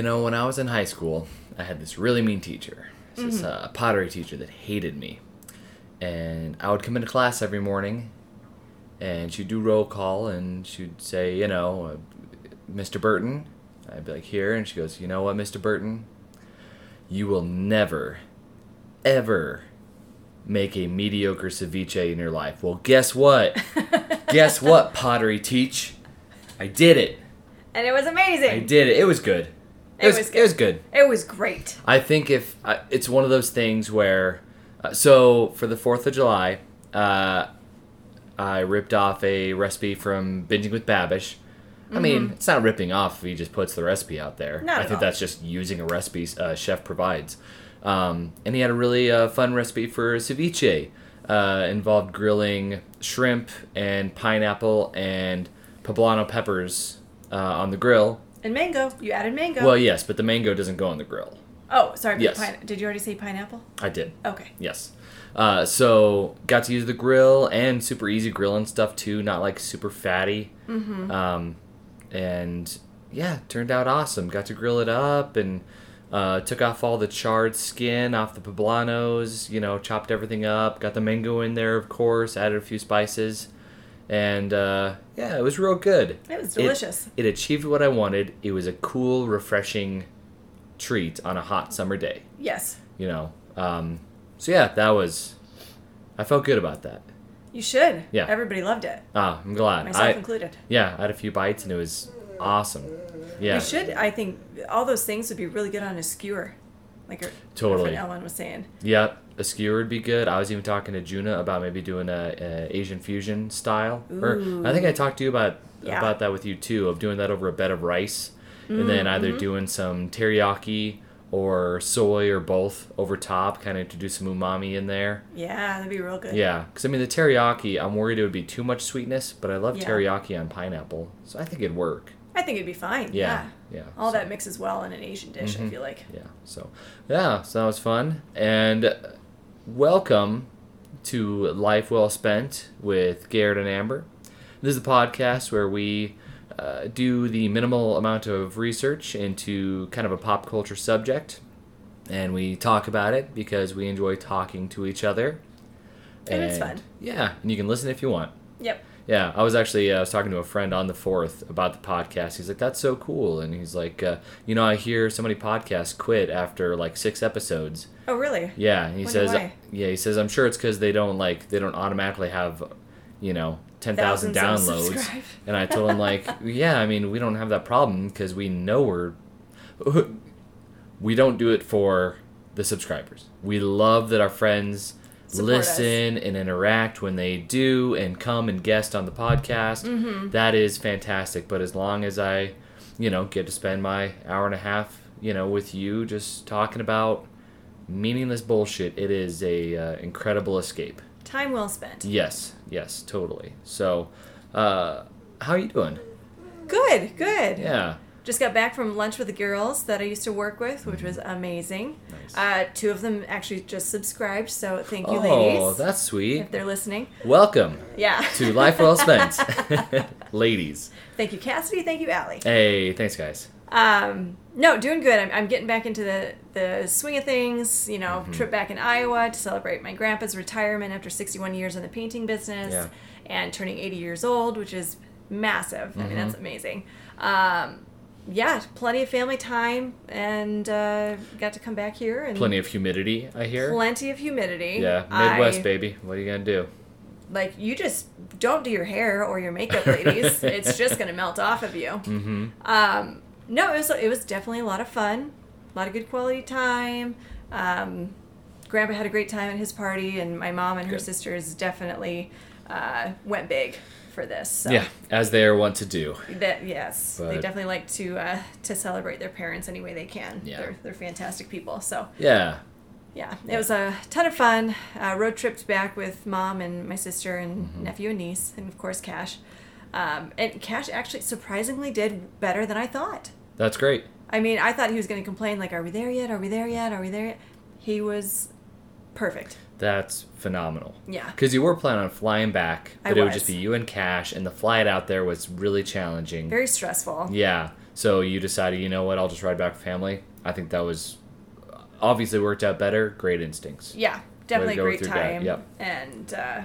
You know, when I was in high school, I had this really mean teacher. This uh, a pottery teacher that hated me. And I would come into class every morning, and she'd do roll call, and she'd say, you know, uh, Mr. Burton. I'd be like, here. And she goes, you know what, Mr. Burton? You will never, ever make a mediocre ceviche in your life. Well, guess what? guess what, pottery teach? I did it. And it was amazing. I did it. It was good. It, It was, was it was good. It was great. I think if uh, it's one of those things where, uh, so for the Fourth of July, uh, I ripped off a recipe from Binging with Babish. I mean, it's not ripping off if he just puts the recipe out there. Mm-hmm. Not I think all. that's just using a recipe uh, chef provides. Um, and he had a really uh, fun recipe for ceviche. Uh, involved grilling shrimp and pineapple and poblano peppers uh, on the grill. And mango. You added mango. Well, yes, but the mango doesn't go on the grill. oh, sorry. Yes. Pine- did you already say pineapple? I did. Okay. Yes. Uh, so got to use the grill and super easy grilling stuff too, not like super fatty. Mm-hmm. Um, and yeah, turned out awesome. Got to grill it up and uh, took off all the charred skin off the poblanos. You know, chopped everything up. Got the mango in there, of course. Added a few spices, and uh, yeah, it was real good. It was delicious. It, achieved what I wanted. It was a cool, refreshing treat on a hot summer day yes. you know. Um, so yeah, that was. I felt good about that. You should. Yeah. Everybody loved it. Ah, I'm glad. Myself I, included. yeah, I had a few bites and it was awesome. Yeah, You should. I think all those things would be really good on a skewer. Like our, our Totally. friend Ellen was saying. yeah. A skewer would be good. I was even talking to Juna about maybe doing a, a Asian fusion style. Or I think I talked to you about Yeah. about that with you too of doing that over a bed of rice, and then Mm-hmm. either doing some teriyaki or soy or both over top, kind of introduce some umami in there. Yeah, that'd be real good. Yeah, because I mean the teriyaki, I'm worried it would be too much sweetness, but I love Yeah. teriyaki on pineapple, so I think it'd work. I think it'd be fine. Yeah, Yeah. yeah. All so- that mixes well in an Asian dish, I Mhm. feel like. Yeah, so yeah, so that was fun, and welcome to Life Well Spent with Garrett and Amber. This is a podcast where we uh, do the minimal amount of research into kind of a pop culture subject, and we talk about it because we enjoy talking to each other. And it's fun. Yeah, and you can listen if you want. Yep. Yeah, I was actually uh, I was talking to a friend on the fourth about the podcast. He's like, "That's so cool," and he's like, uh, "You know, I hear so many podcasts quit after like six episodes." Oh, really? Yeah, and he Wonder says, why. "Yeah," he says, "I'm sure it's because they don't like they don't automatically have, you know, ten thousand downloads." And I told him like, "Yeah, I mean, we don't have that problem because we know we're, we don't do it for the subscribers. We love that our friends." Support us. listen and interact when they do and come and guest on the podcast. Mm-hmm. That is fantastic. But as long as I, you know, get to spend my hour and a half, you know, with you just talking about meaningless bullshit, it is a uh, incredible escape. Time well spent. Yes, yes, totally. So, uh, how are you doing? Good, good. Yeah. Just got back from lunch with the girls that I used to work with, which was amazing. Nice. Uh, two of them actually just subscribed, so thank you, oh, ladies, Oh, that's sweet. if they're listening. Welcome Yeah. to Life Well Spent, ladies. thank you, Cassidy. Thank you, Allie. Hey, thanks, guys. Um, no, doing good. I'm, I'm getting back into the, the swing of things. You know, Mm-hmm. trip back in Iowa to celebrate my grandpa's retirement after 61 years in the painting business Yeah. and turning 80 years old, which is massive. I mean, that's Mm-hmm. amazing. Um, yeah, plenty of family time and uh, got to come back here and Plenty of humidity, I hear. plenty of humidity. Yeah, Midwest, I- baby. What are you gonna do? Like, you just don't do your hair or your makeup, ladies. it's just going to melt off of you. Mm-hmm. Um, no, it was it was definitely a lot of fun, a lot of good quality time. Um, Grandpa had a great time at his party, and my mom and her Good. sisters definitely uh, went big for this. So Yeah, as they are wont to do. that yes, they definitely like to uh, to celebrate their parents any way they can. Yeah. They're they're fantastic people. So Yeah. yeah, it was a ton of fun. Uh, road tripped back with mom and my sister and Mm-hmm. nephew and niece, and of course Cash. Um, and Cash actually surprisingly did better than I thought. That's great. I mean, I thought he was going to complain, like, "Are we there yet? Are we there yet? Are we there yet?" He was perfect. That's phenomenal. Yeah. Because you were planning on flying back, but it would just be you and Cash, and the flight out there was really challenging. Very stressful. yeah. So you decided, you know what, I'll just ride back with family. I think that was obviously worked out better. Great instincts. Yeah, definitely great with your dad, time. yep. And uh,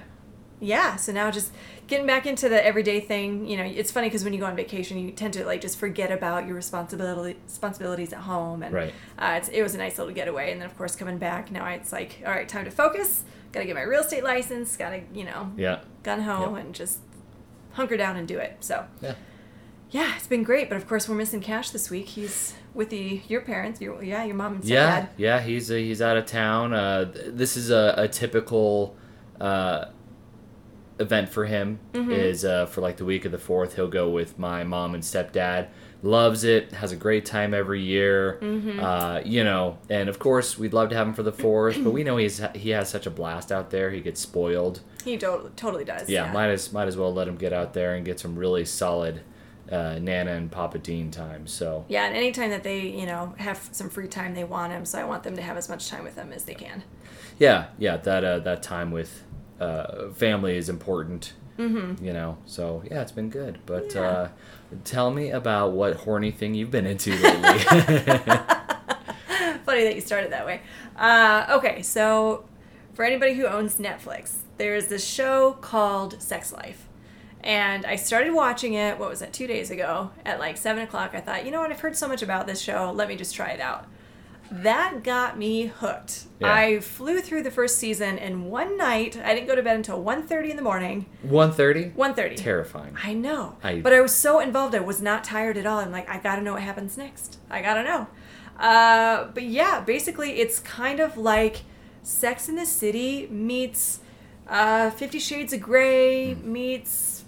yeah, so now just getting back into the everyday thing. You know, it's funny because when you go on vacation, you tend to like just forget about your responsibility responsibilities at home. And Right. uh, it's, it was a nice little getaway. And then of course coming back now, it's like all right, time to focus. Got to get my real estate license. Got to you know Yeah. gun home Yep. and just hunker down and do it. So Yeah. yeah, it's been great. But of course we're missing Cash this week. He's with the your parents. Your yeah, your mom and. Yeah, yeah, he's uh, he's out of town. Uh, th- this is a, a typical uh, event for him. Mm-hmm. Is uh, for like the week of the fourth, he'll go with my mom and stepdad. Loves it, has a great time every year. Mm-hmm. Uh, you know, and of course we'd love to have him for the fourth, but we know he's he has such a blast out there. He gets spoiled. He to- totally does. Yeah, might as might as well let him get out there and get some really solid uh, Nana and Papa Dean time. So Yeah, and anytime that they, you know, have some free time, they want him. So I want them to have as much time with him as they can. yeah, yeah, that uh, that time with uh, family is important. Mm-hmm. You know, so yeah, it's been good. But Yeah. uh, tell me about what horny thing you've been into lately. Funny that you started that way. Uh, okay, so for anybody who owns Netflix, there's this show called Sex Life. And I started watching it, what was it, two days ago at like 7 o'clock. I thought, you know what, I've heard so much about this show, let me just try it out. That got me hooked. Yeah. I flew through the first season and one night. I didn't go to bed until 1.30 in the morning. One thirty. 1.30. Terrifying. I know. I- but I was so involved. I was not tired at all. I'm like, I gotta know what happens next. I gotta know. Uh, but yeah, basically, it's kind of like Sex in the City meets uh, Fifty Shades of Grey Hmm. meets,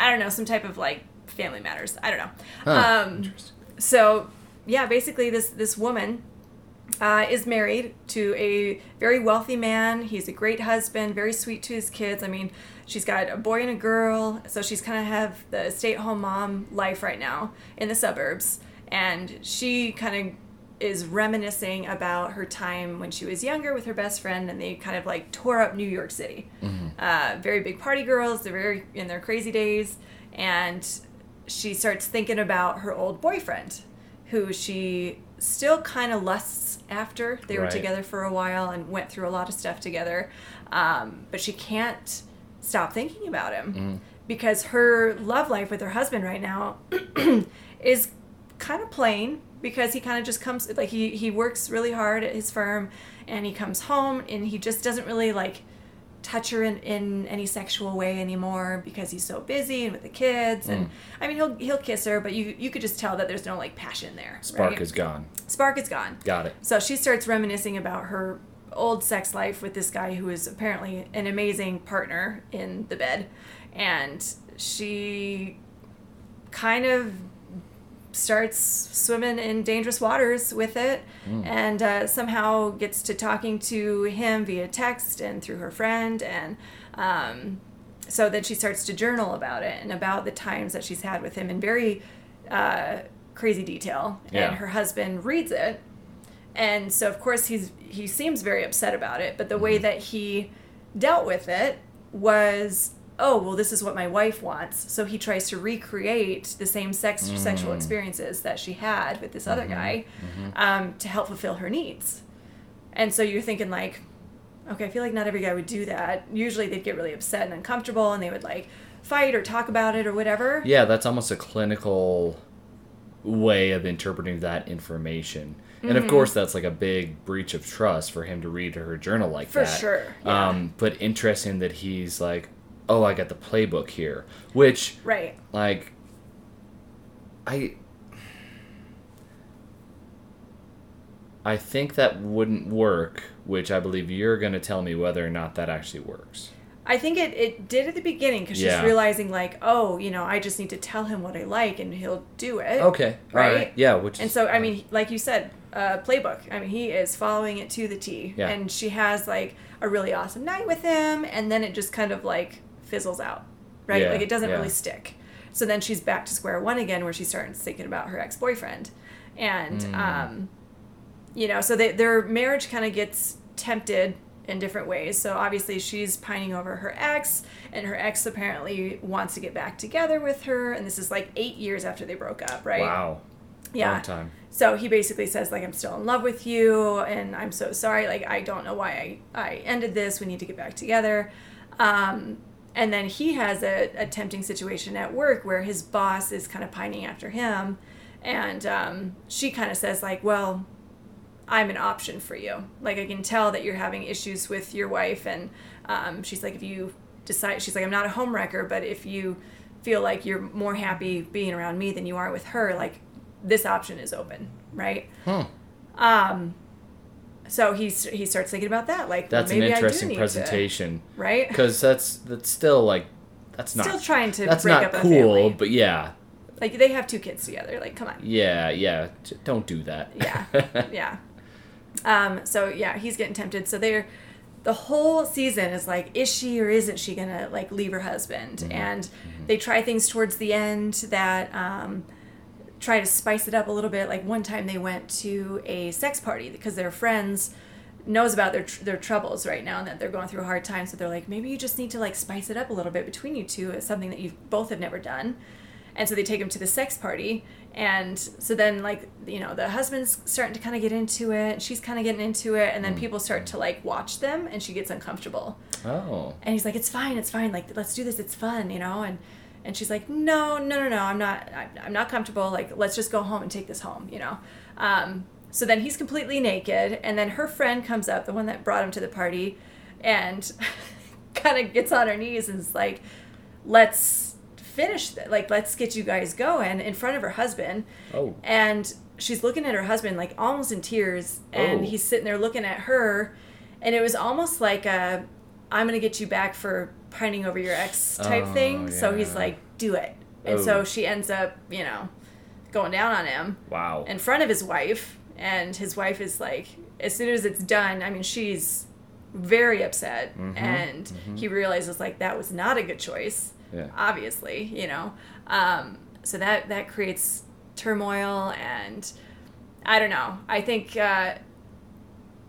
I don't know, some type of like Family Matters. I don't know. Huh, Um, interesting. so yeah, basically, this this woman uh, is married to a very wealthy man. He's a great husband, very sweet to his kids. I mean, she's got a boy and a girl, so she's kind of have the stay-at-home mom life right now in the suburbs, and she kind of is reminiscing about her time when she was younger with her best friend, and they kind of like tore up New York City. Uh, very big party girls. They're very in their crazy days, and she starts thinking about her old boyfriend, who she still kind of lusts after. They were together for a while and went through a lot of stuff together, um, but she can't stop thinking about him because her love life with her husband right now is kind of plain because he kind of just comes like he he works really hard at his firm and he comes home and he just doesn't really like touch her in, in any sexual way anymore because he's so busy and with the kids and mm. I mean he'll he'll kiss her but you you could just tell that there's no like passion there Spark right? is gone. spark is gone Got it. so she starts reminiscing about her old sex life with this guy who is apparently an amazing partner in the bed. And she kind of starts swimming in dangerous waters with it and uh, somehow gets to talking to him via text and through her friend. And um, so then she starts to journal about it and about the times that she's had with him in very uh, crazy detail. Yeah. And her husband reads it and so of course he's he seems very upset about it but the way that he dealt with it was oh well this is what my wife wants so he tries to recreate the same sex sexual experiences that she had with this other guy um, to help fulfill her needs and so you're thinking like okay i feel like not every guy would do that usually they'd get really upset and uncomfortable and they would like fight or talk about it or whatever Yeah, that's almost a clinical way of interpreting that information. And Mm-hmm. of course, that's like a big breach of trust for him to read her journal like that. For sure, yeah. Um, but interesting that he's like, "Oh, I got the playbook here," which, right like, I, I think that wouldn't work. Which I believe you're going to tell me whether or not that actually works. I think it, it did at the beginning because Yeah. she's realizing like, oh, you know, I just need to tell him what I like and he'll do it. Okay, right, yeah. Which And is- so, I mean, like you said, uh, playbook. I mean, he is following it to the T. Yeah. And she has like a really awesome night with him, and then it just kind of like fizzles out, right? Yeah, like it doesn't yeah. really stick. So then she's back to square one again, where she starts thinking about her ex boyfriend, and Mm. um, you know, so they, their marriage kind of gets tempted in different ways. So obviously she's pining over her ex, and her ex apparently wants to get back together with her. And this is like eight years after they broke up, right? Wow. Yeah. Long time. So he basically says like I'm still in love with you, and I'm so sorry. Like I don't know why I I ended this. We need to get back together. Um, and then he has a, a tempting situation at work where his boss is kind of pining after him, and um, she kind of says like, well. I'm an option for you. Like I can tell that you're having issues with your wife, and um, she's like, if you decide, she's like, I'm not a homewrecker, but if you feel like you're more happy being around me than you are with her, like this option is open, right? Huh. Um, so he's he starts thinking about that, like That's maybe an I do interesting need to- presentation. right? Because that's that's still like that's not Still trying to that's break not up cool, but yeah, Like they have two kids together. Like, come on. yeah, yeah. Don't do that. Yeah, yeah. Um, so yeah, he's getting tempted. So they're the whole season is like, is she or isn't she gonna like leave her husband? Mm-hmm. And they try things towards the end that um, try to spice it up a little bit. Like one time they went to a sex party because their friends knows about their tr- their troubles right now and that they're going through a hard time. So they're like, maybe you just need to like spice it up a little bit between you two. It's something that you both have never done. And so they take him to the sex party. And so then, like, you know, the husband's starting to kind of get into it. She's kind of getting into it. And then hmm. people start to, like, watch them. And she gets uncomfortable. Oh. And he's like, it's fine, it's fine. Like, let's do this. It's fun, you know? And, and she's like, no, no, no, no. I'm not, I'm, not comfortable. Like, let's just go home and take this home, you know? Um, so then he's completely naked. And then her friend comes up, the one that brought him to the party, and kind of gets on her knees and is like, let's finish th- like let's get you guys going in front of her husband Oh. and she's looking at her husband like almost in tears and Oh. he's sitting there looking at her and it was almost like a i'm gonna get you back for pining over your ex type Oh, thing. So he's like do it. And Oh. so she ends up you know going down on him Wow. in front of his wife. And his wife is like as soon as it's done i mean she's very upset. Mhm, and he realizes like that was not a good choice Yeah. obviously you know. Um, so that that creates turmoil. And i don't know. I think uh,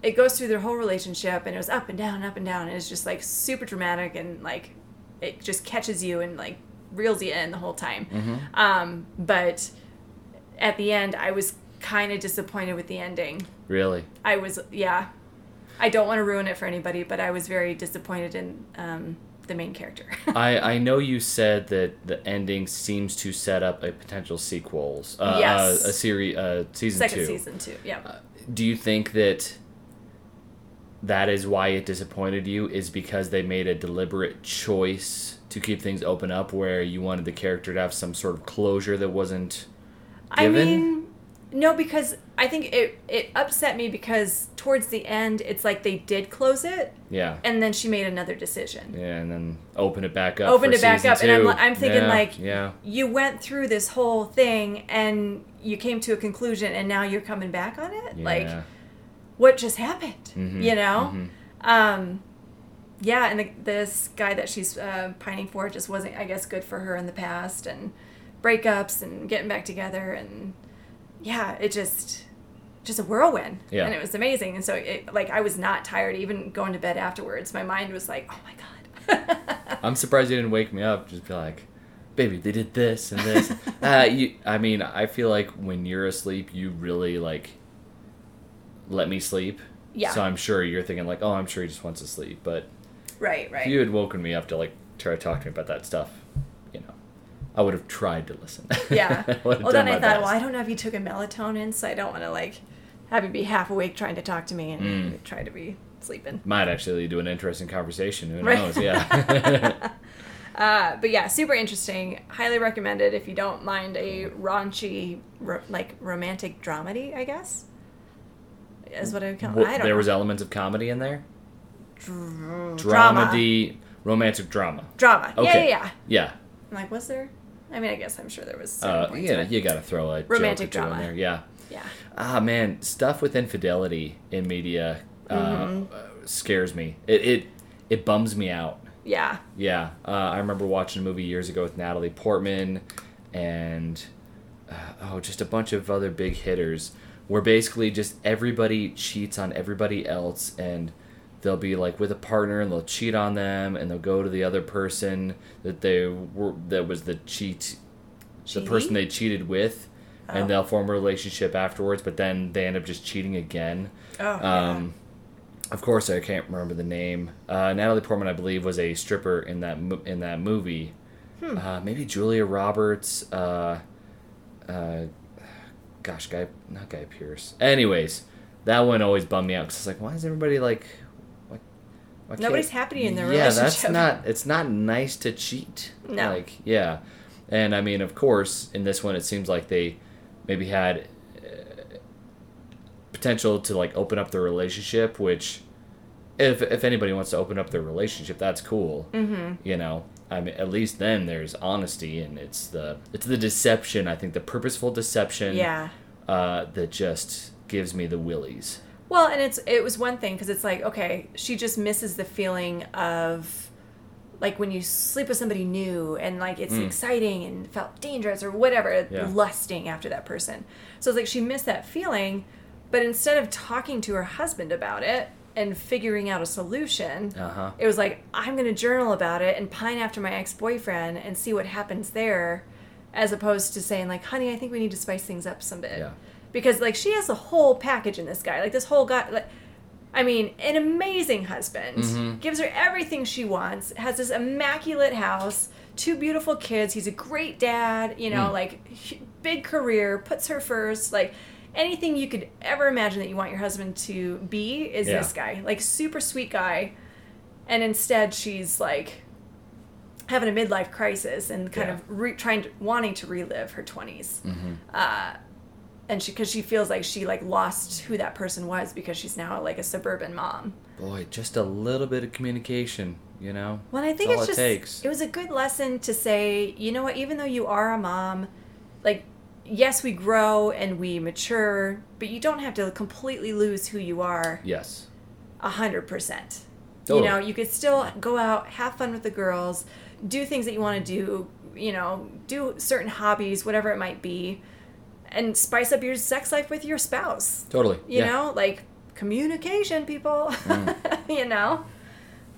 it goes through their whole relationship and it was up and down and up and down and it's just like super dramatic and like it just catches you and like reels you in the whole time Mhm. um, but at the end i was kind of disappointed with the ending Really? i was yeah i don't want to ruin it for anybody but i was very disappointed in um, the main character I, I know you said that the ending seems to set up a potential sequels. Uh, Yes. Uh, a series, uh, season second two. season two yeah Do you think that that is why it disappointed you? Is because they made a deliberate choice to keep things open up, where you wanted the character to have some sort of closure that wasn't I mean, no, because I think it it upset me because towards the end, it's like they did close it, yeah. and then she made another decision. Yeah, and then open it back up. Opened it back up, and I'm two. I'm thinking, Yeah, like, yeah, You went through this whole thing, and you came to a conclusion, and now you're coming back on it. yeah. Like, what just happened? Mhm, You know. mhm. Um, yeah, and the, this guy that she's uh, pining for just wasn't, I guess, good for her in the past, and breakups and getting back together, and yeah, it just just a whirlwind, Yeah. and it was amazing. And so, it, like, I was not tired, even going to bed afterwards. My mind was like, oh my god. I'm surprised you didn't wake me up. Just be like, baby, they did this and this. uh, you, I mean, I feel like when you're asleep, you really like let me sleep. Yeah. So I'm sure you're thinking like, oh, I'm sure he just wants to sleep. But right, right. if you had woken me up to like try to talk to me about that stuff, you know, I would have tried to listen. Yeah. I would have well, then I thought, well, I don't know if you took a melatonin, so I don't want to like have you be half awake trying to talk to me and Mm. try to be sleeping. Might actually lead to an interesting conversation. Who Right. knows? Yeah. Uh, but yeah, super interesting. Highly recommended if you don't mind a raunchy, ro- like romantic dramedy. I guess is what I would call. Well, I don't there know. was elements of comedy in there. Dr- Dramedy, romantic drama. drama. Yeah, Okay. yeah, yeah. Yeah. I'm like, was there? I mean, I guess I'm sure there was. Uh, yeah, you gotta throw a Romantic drama. in there. Yeah. yeah. Ah man, stuff with infidelity in media uh, Mm-hmm. uh, scares me. It, it it bums me out. Yeah. Yeah, uh, I remember watching a movie years ago with Natalie Portman and uh, oh, just a bunch of other big hitters, where basically just everybody cheats on everybody else, and they'll be like with a partner and they'll cheat on them and they'll go to the other person that they were that was the cheat the person they cheated with Oh. and they'll form a relationship afterwards but then they end up just cheating again. Oh, um, of course i can't remember the name. Uh, natalie portman i believe was a stripper in that mo- in that movie. Hmm. uh, maybe julia roberts uh, uh, gosh guy not guy pearce anyways that one always bummed me out because it's like why is everybody like why Nobody's happy in their relationship. yeah that's not it's not nice to cheat No. like yeah and i mean of course in this one it seems like they maybe had uh, potential to like open up their relationship which if if anybody wants to open up their relationship that's cool Mm-hmm. you know i mean at least then there's honesty and it's the it's the deception i think the purposeful deception Yeah. uh, that just gives me the willies Well, and it's it was one thing because it's like okay, she just misses the feeling of like when you sleep with somebody new and like it's Mm. exciting and felt dangerous or whatever, Yeah. lusting after that person. So it's like she missed that feeling, but instead of talking to her husband about it and figuring out a solution, uh-huh it was like I'm going to journal about it and pine after my ex-boyfriend and see what happens there as opposed to saying like honey I think we need to spice things up some bit Yeah. because like she has the whole package in this guy like this whole guy like I mean an amazing husband Mhm. gives her everything she wants has this immaculate house two beautiful kids he's a great dad you know Mm. like big career puts her first like anything you could ever imagine that you want your husband to be is Yeah. this guy like super sweet guy and instead she's like having a midlife crisis and kind Yeah. of re- trying to wanting to relive her 20s hmm uh, and she because she feels like she like lost who that person was because she's now like a suburban mom boy just a little bit of communication you know well i think it's it just takes. it was a good lesson to say you know what even though you are a mom like yes we grow and we mature but you don't have to completely lose who you are yes a hundred percent. You know, you could still go out, have fun with the girls, do things that you want to do. You know, do certain hobbies, whatever it might be, and spice up your sex life with your spouse. totally You yeah. know, like communication, people. Mm. you know,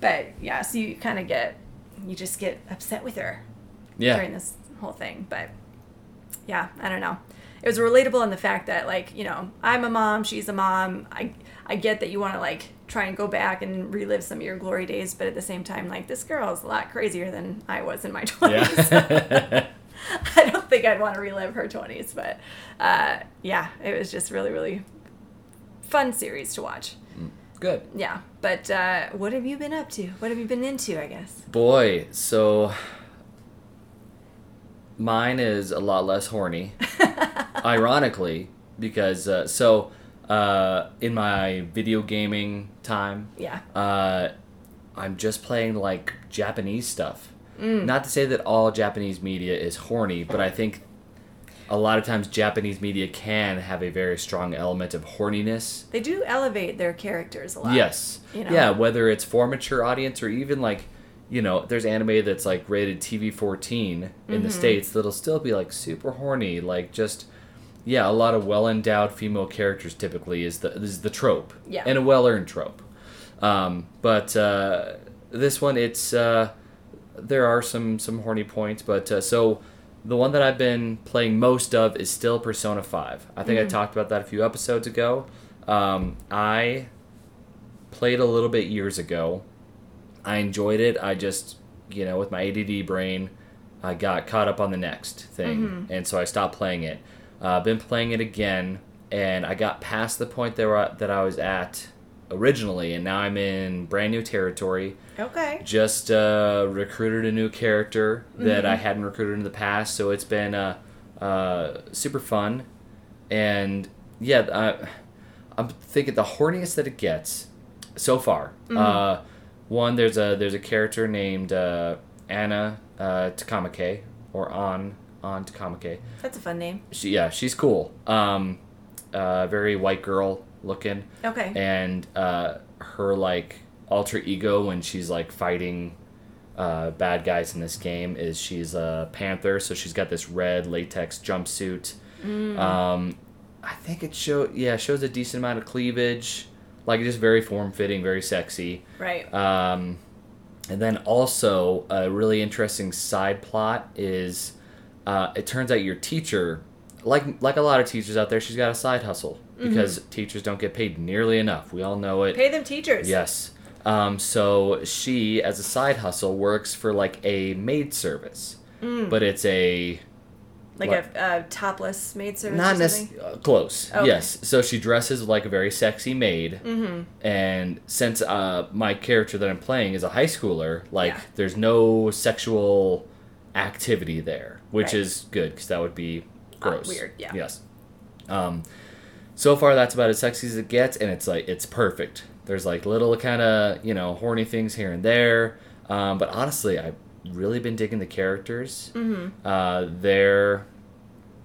but yeah, so you kind of get, you just get upset with her yeah during this whole thing. But yeah, I don't know. It was relatable in the fact that like you know I'm a mom, she's a mom. I I get that you want to like try and go back and relive some of your glory days, but at the same time, like this girl is a lot crazier than I was in my twenties. yeah I don't think I'd want to relive her twenties, but uh, yeah, it was just really really fun series to watch. good Yeah, but uh, what have you been up to? What have you been into? I guess. Boy, so mine is a lot less horny. Ironically, because uh, so uh, in my video gaming time, Yeah. uh, I'm just playing like Japanese stuff. Mm. Not to say that all Japanese media is horny, but I think a lot of times Japanese media can have a very strong element of horniness. They do elevate their characters a lot. Yes. you know? Yeah, whether it's for mature audience or even like, you know, there's anime that's like rated TV 14 in Mm-hmm. the states that'll still be like super horny, like just yeah, a lot of well-endowed female characters typically is the is the trope. Yeah. And a well-earned trope. Um, but uh, this one it's uh, there are some some horny points, but uh, so the one that I've been playing most of is still Persona 5. I think I talked about that a few episodes ago. Um, I played a little bit years ago. I enjoyed it. I just, you know, with my ADD brain, I got caught up on the next thing, and so I stopped playing it. Uh, been playing it again, and I got past the point that I- that I was at originally, and now I'm in brand new territory. Okay. Just uh, recruited a new character that I hadn't recruited in the past, so it's been uh, uh, super fun. And yeah, I, I'm thinking the horniest that it gets so far. Uh, one, there's a there's a character named uh, Anna uh, Takamaki or An An Takamaki. That's a fun name. She yeah, she's cool. Um, uh, very white girl looking Okay. and uh, her like alter ego when she's like fighting uh, bad guys in this game is she's a panther, so she's got this red latex jumpsuit. Um, I think it show yeah shows a decent amount of cleavage. Like just very form fitting, very sexy. Right. Um, and then also a really interesting side plot is uh, it turns out your teacher, like like a lot of teachers out there, she's got a side hustle because teachers don't get paid nearly enough. We all know it. Pay them teachers. Yes. Um, so she, as a side hustle, works for like a maid service, but it's a Like What? a, a topless maid service. not necessarily uh, close. Okay. Yes. So she dresses like a very sexy maid, mm-hmm. and since uh, my character that I'm playing is a high schooler, like Yeah. there's no sexual activity there, which Right. is good because that would be gross. weird, yeah. Yes. Um, so far that's about as sexy as it gets, and it's like it's perfect. There's like little kind of you know horny things here and there, um, but honestly, I've really been digging the characters. Mm-hmm. Uh, they're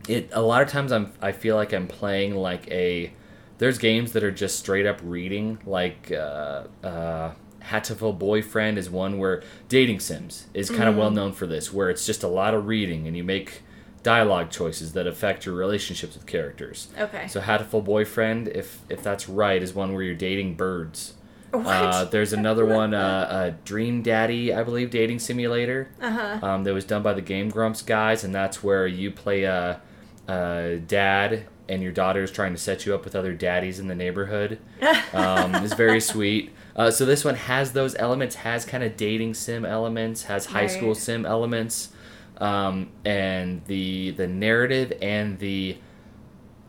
it a lot of times I'm I feel like I'm playing like a there's games that are just straight up reading like uh, uh, Hatoful Boyfriend is one where dating sims is kind of well known for this where it's just a lot of reading and you make dialogue choices that affect your relationships with characters. Okay. So Hatoful Boyfriend, if if that's right, is one where you're dating birds. Uh, there's another one, uh, uh, Dream Daddy, I believe, dating simulator. Uh-huh. Um, that was done by the Game Grumps guys, and that's where you play a, a dad, and your daughter is trying to set you up with other daddies in the neighborhood. Um, it's very sweet. Uh, so this one has those elements, has kind of dating sim elements, has high school sim elements, um, and the the narrative and the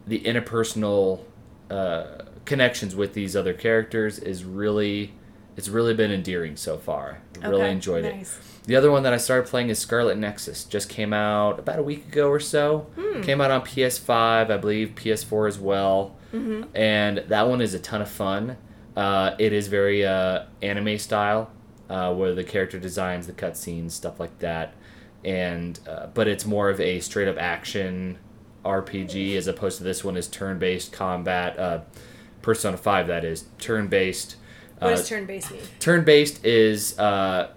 the interpersonal uh, connections with these other characters is really it's really been endearing so far. Really Okay, enjoyed it. The other one that I started playing is Scarlet Nexus. Just came out about a week ago or so. Hmm. Came out on PS5, I believe PS4 as well. Mm-hmm. And that one is a ton of fun. Uh, it is very uh, anime style, uh, where the character designs, the cutscenes, stuff like that. And uh, but it's more of a straight up action RPG as opposed to this one is turn based combat. Uh, Persona Five that is turn based. What uh, does turn-based mean? turn based is uh,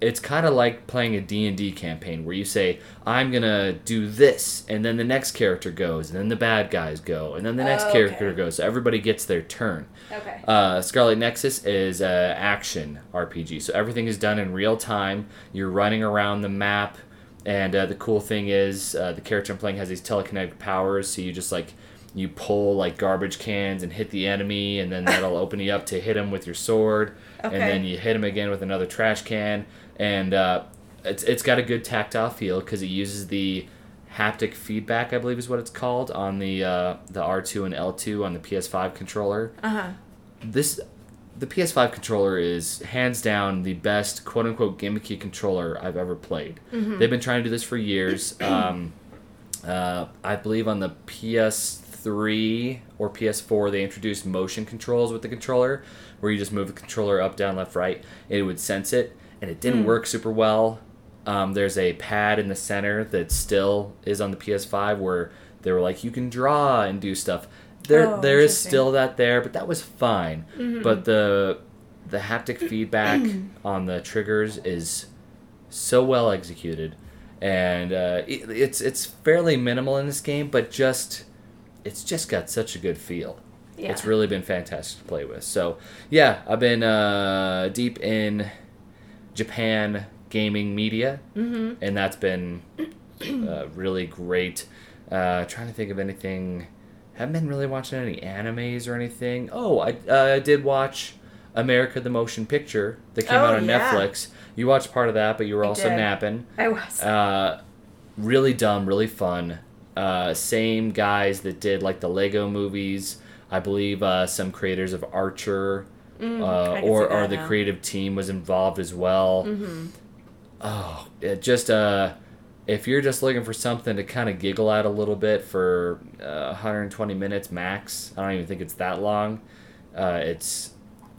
it's kind of like playing a d&d campaign where you say i'm gonna do this and then the next character goes and then the bad guys go and then the next Oh, character goes so everybody gets their turn Okay. uh, scarlet nexus is a action rpg so everything is done in real time you're running around the map and uh, the cool thing is uh, the character i'm playing has these telekinetic powers so you just like you pull like garbage cans and hit the enemy and then that'll open you up to hit him with your sword and then you hit him again with another trash can and uh, it's, it's got a good tactile feel because it uses the haptic feedback i believe is what it's called on the uh, the r2 and l2 on the ps5 controller Uh-huh. this the PS5 controller is hands down the best quote unquote gimmicky controller I've ever played. They've been trying to do this for years. Um, uh, I believe on the PS3 or PS4 they introduced motion controls with the controller, where you just move the controller up, down, left, right, it would sense it, and it didn't work super well. Um, there's a pad in the center that still is on the PS5 where they were like you can draw and do stuff. There, Oh, there is still that there, but that was fine. But the the haptic feedback on the triggers is so well executed, and uh, it, it's it's fairly minimal in this game, but just it's just got such a good feel. Yeah. It's really been fantastic to play with. So yeah, I've been uh, deep in Japan gaming media, mm-hmm. and that's been uh, really great. Uh, trying to think of anything. Haven't been really watching any animes or anything. Oh, I uh, did watch America the Motion Picture that came Oh, out on yeah. Netflix. You watched part of that, but you were I also did. napping. I was. Uh, really dumb, really fun. Uh, same guys that did like the Lego movies. I believe uh, some creators of Archer, uh, Mm, can or or the now. creative team was involved as well. Mm-hmm. Oh, it just uh, if you're just looking for something to kind of giggle at a little bit for uh, 120 minutes max, I don't even think it's that long. Uh, it's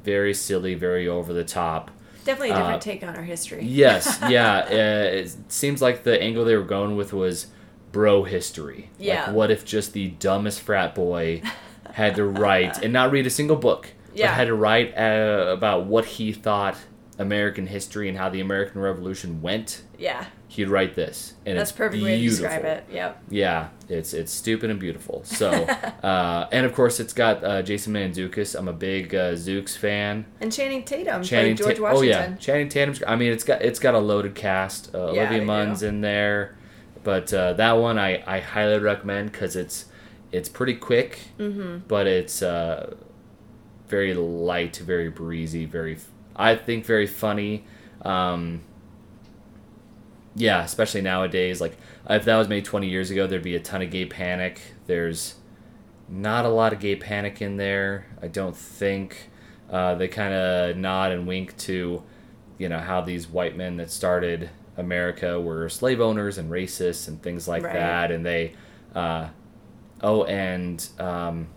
very silly, very over the top. Definitely a different uh, take on our history. Yes, yeah. uh, it seems like the angle they were going with was bro history. Yeah. Like, what if just the dumbest frat boy had to write and not read a single book, Yeah. but had to write uh, about what he thought American history and how the American Revolution went, Yeah. he'd write this, and That's perfect way to describe it. Yep. Yeah, it's it's stupid and beautiful. So, uh, and of course, it's got uh, Jason Mantzoukas. I'm a big uh, Zooks fan. And Channing Tatum Channing George Ta- Oh yeah, Channing Tatum. I mean, it's got it's got a loaded cast. Uh, Yeah, Olivia Munn's in there, but uh, that one I, I highly recommend because it's it's pretty quick, Mm-hmm. but it's uh, very light, very breezy, very I think very funny. Um, yeah, especially nowadays. Like if that was made 20 years ago, there'd be a ton of gay panic. There's not a lot of gay panic in there. I don't think. Uh, they kind of nod and wink to, you know, how these white men that started America were slave owners and racists and things like Right. that. And they, uh, oh, and um,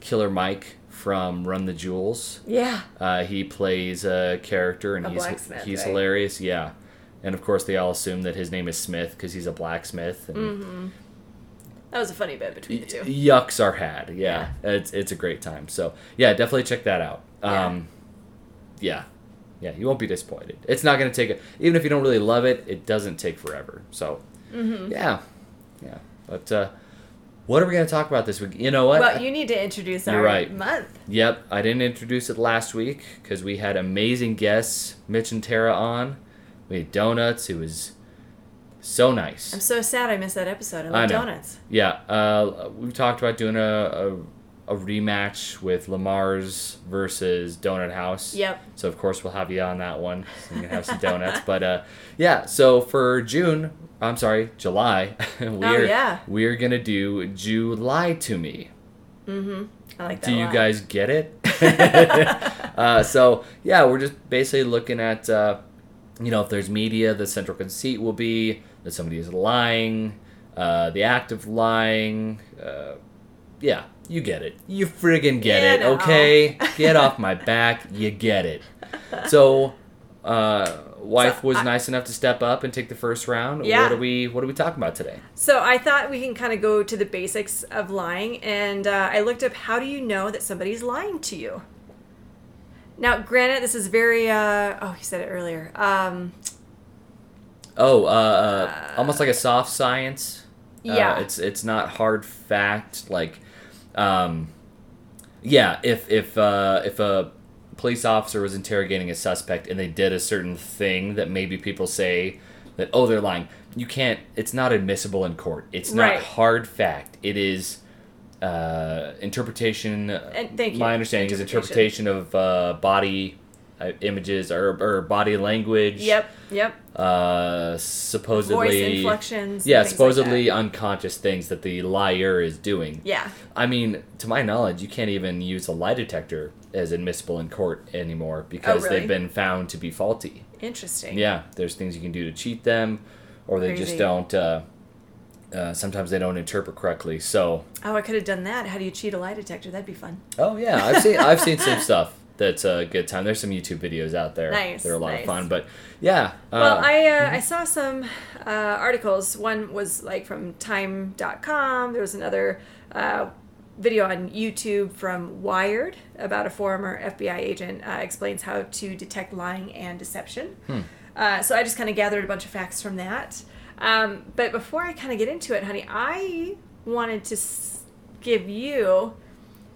Killer Mike from Run the Jewels. Yeah. Uh, he plays a character and A he's he's right? hilarious. Yeah, and of course they all assume that his name is Smith because he's a blacksmith. And Mm-hmm. That was a funny bit between the two. yucks are had. Yeah, it's it's a great time. So yeah, definitely check that out. Yeah. Um, yeah, yeah, you won't be disappointed. It's not gonna take a, even if you don't really love it, it doesn't take forever. So Mm-hmm. yeah, yeah. But uh, what are we gonna talk about this week? You know what? Well, you need to introduce You're our right. month. Yep, I didn't introduce it last week because we had amazing guests, Mitch and Tara on. We had Donuts, It was so nice. I'm so sad I missed that episode. I I love know. donuts. Yeah, uh, we talked about doing a, a, a rematch with Lamar's versus Donut House. Yep. So of course we'll have you on that one. So you can have some donuts. But uh, yeah, so for June, I'm sorry, July, we're Oh, yeah. we're gonna do July to me. Mm-hmm. I like that. Do you lot. guys get it? uh, so yeah, we're just basically looking at uh, you know if there's media, the central conceit will be that somebody is lying, uh, the act of lying. Uh, yeah, you get it. You friggin' get You it. know. Okay, get off my back. You get it. So. Uh, wife So, was I- nice enough to step up and take the first round. Yeah. What are we What are we talking about today? So I thought we can kind of go to the basics of lying, and uh, I looked up how do you know that somebody's lying to you. Now, granted, this is very. Uh, oh, you said it earlier. Um, Oh, uh, uh, almost like a soft science. Uh, Yeah. it's it's not hard fact. Like, um, yeah, if if uh, if a police officer was interrogating a suspect and they did a certain thing that maybe people say that oh they're lying, you can't. It's not admissible in court. It's not Right. hard fact. It is. Uh, interpretation. And thank you. My understanding is interpretation of uh, body images or, or body language yep, yep. uh, supposedly Voice inflections. yeah like supposedly that. unconscious things that the liar is doing yeah. i mean to my knowledge you can't even use a lie detector as admissible in court anymore because Oh, really? they've been found to be faulty Interesting. yeah there's things you can do to cheat them or they just don't uh, uh, sometimes they don't interpret correctly so Oh, I could have done that. How do you cheat a lie detector? That'd be fun. oh yeah i've seen i've seen some stuff that's a good time there's some youtube videos out there Nice, that are a lot nice. of fun but yeah Well, uh, I uh, I saw some uh, articles. One was like from Time.com. There was another uh, video on YouTube from Wired about a former FBI agent uh, explains how to detect lying and deception. Hmm. Uh, so I just kind of gathered a bunch of facts from that. Um, but before I kind of get into it, honey, I wanted to s- give you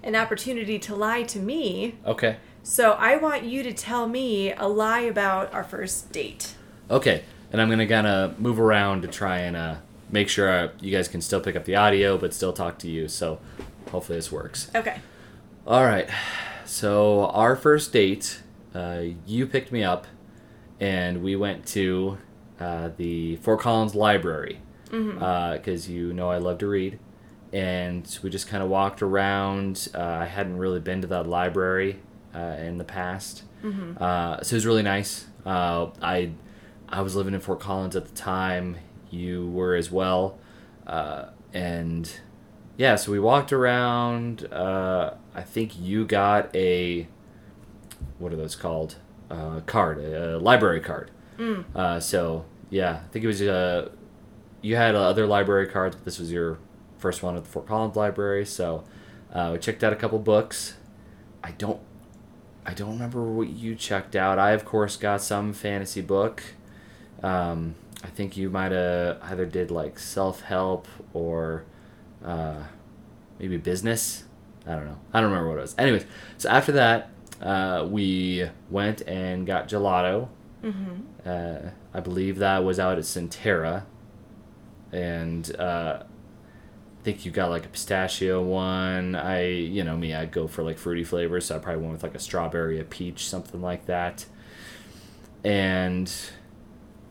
an opportunity to lie to me. okay So I want you to tell me a lie about our first date. Okay, and I'm gonna kind of move around to try and uh, make sure uh, you guys can still pick up the audio, but still talk to you. So hopefully this works. Okay. All right. So our first date, uh, you picked me up, and we went to uh, the Fort Collins Library because you know I love to read, and we just kind of walked around. Uh, I hadn't really been to that library uh, in the past, uh, so it was really nice. Uh, I I was living in Fort Collins at the time. You were as well, uh, and yeah, so we walked around. Uh, I think you got a what are those called? Uh, card, a, library card. Uh, so yeah, I think it was uh, you had other library cards, but this was your first one at the Fort Collins Library. So uh, we checked out a couple books. I don't. I don't remember what you checked out. I of course got some fantasy book. Um, I think you might have either did like self help or uh, maybe business. I don't know. I don't remember what it was. Anyways, so after that, uh, we went and got gelato. Mm-hmm. Uh, I believe that was out at Centerra, and uh, think you got like a pistachio one. I, you know me, I'd go for like fruity flavors, so I probably went with like a strawberry, a peach, something like that. And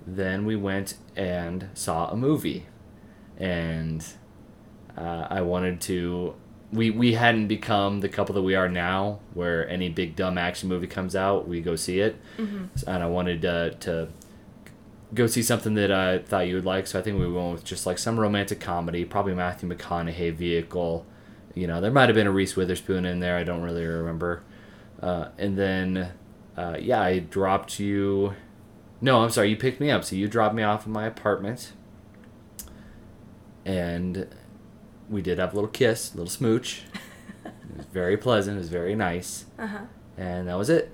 then we went and saw a movie, and uh, I wanted to. We, we hadn't become the couple that we are now, where any big dumb action movie comes out, we go see it, Mm-hmm. and I wanted uh, to go see something that I thought you would like. So I think we went with just like some romantic comedy, probably Matthew McConaughey vehicle. You know, there might have been a Reese Witherspoon in there. I don't really remember. Uh, and then, uh, yeah, I dropped you. No, I'm sorry. You picked me up. So you dropped me off in my apartment. And we did have a little kiss, a little smooch. it was very pleasant. It was very nice. Uh huh. And that was it.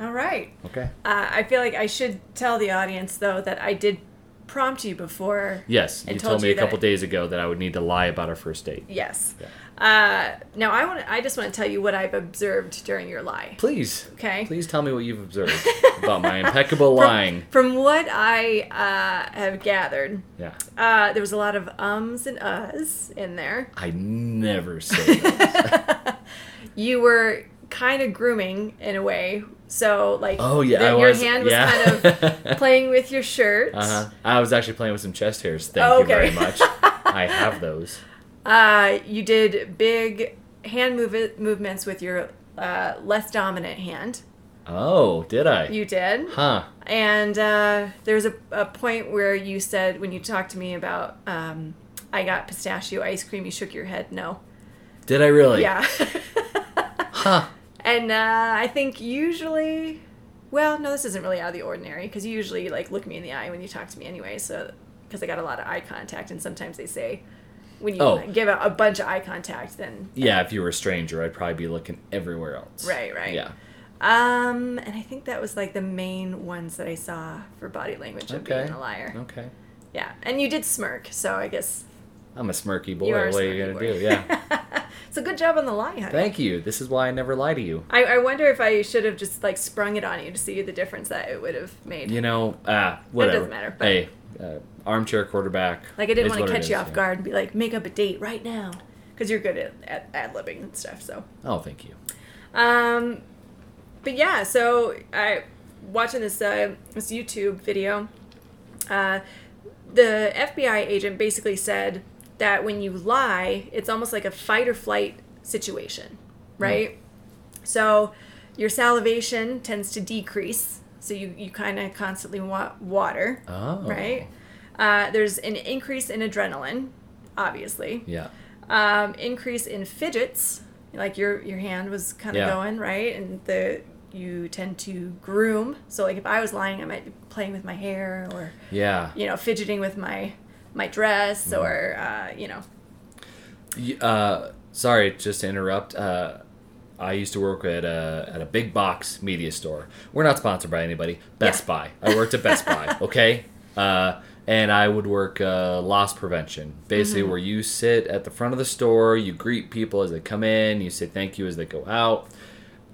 All right. Okay. Uh, I feel like I should tell the audience though that I did prompt you before. Yes, you told told me you a couple days ago that I would need to lie about our first date. Yes. Yeah. Uh, now I want. I just want to tell you what I've observed during your lie. Please, Okay. please tell me what you've observed about my impeccable lying. From what I uh, have gathered, Yeah, uh, there was a lot of ums and uhs in there. I never say that. You were kind of grooming in a way. So like, Oh yeah, the- your was. hand was yeah. kind of playing with your shirt. uh huh. I was actually playing with some chest hairs. Thank Oh, you very much. I have those. Uh, you did big hand move- movements with your uh, less dominant hand. Oh, did I? You did. Huh? And uh, there was a, a point where you said, when you talked to me about, um, I got pistachio ice cream, you shook your head no. Did I really? Yeah. Huh? and uh, I think usually, well, no, this isn't really out of the ordinary because you usually like look me in the eye when you talk to me anyway. So, because I got a lot of eye contact, and sometimes they say, when you Oh. give a, a bunch of eye contact, then Yeah. If you were a stranger, I'd probably be looking everywhere else. Right, right. Yeah. Um, and I think that was like the main ones that I saw for body language of Okay. being a liar. Okay. Yeah, and you did smirk, so I guess I'm a smirky boy. you are. what are you gonna boy. do? Yeah. so good job on the lie, honey. Thank you. This is why I never lie to you. I, I wonder if I should have just like sprung it on you to see the difference that it would have made. You know, ah, whatever. doesn't matter, but- Hey, uh, armchair quarterback. like I didn't want to it catch you is, off yeah. guard and be like, make up a date right now, because you're good at, at ad libbing and stuff. So. Oh, thank you. Um, but yeah, so I watching this uh, this YouTube video. Uh, the FBI agent basically said that when you lie, it's almost like a fight or flight situation, right? So your salivation tends to decrease, so you, you kind of constantly want water, Oh. right? Uh, there's an increase in adrenaline, obviously Yeah. um, increase in fidgets, like your your hand was kind of Yeah. going right, and the you tend to groom. So like if I was lying, I might be playing with my hair, or Yeah. you know fidgeting with my my dress, Mm-hmm. or uh, you know Uh, sorry, just to interrupt. Uh, I used to work at a at a big box media store. We're not sponsored by anybody. Best Yeah. Buy. I worked at Best Buy. Okay. Uh, and I would work uh, loss prevention, basically Mm-hmm. where you sit at the front of the store, you greet people as they come in, you say thank you as they go out,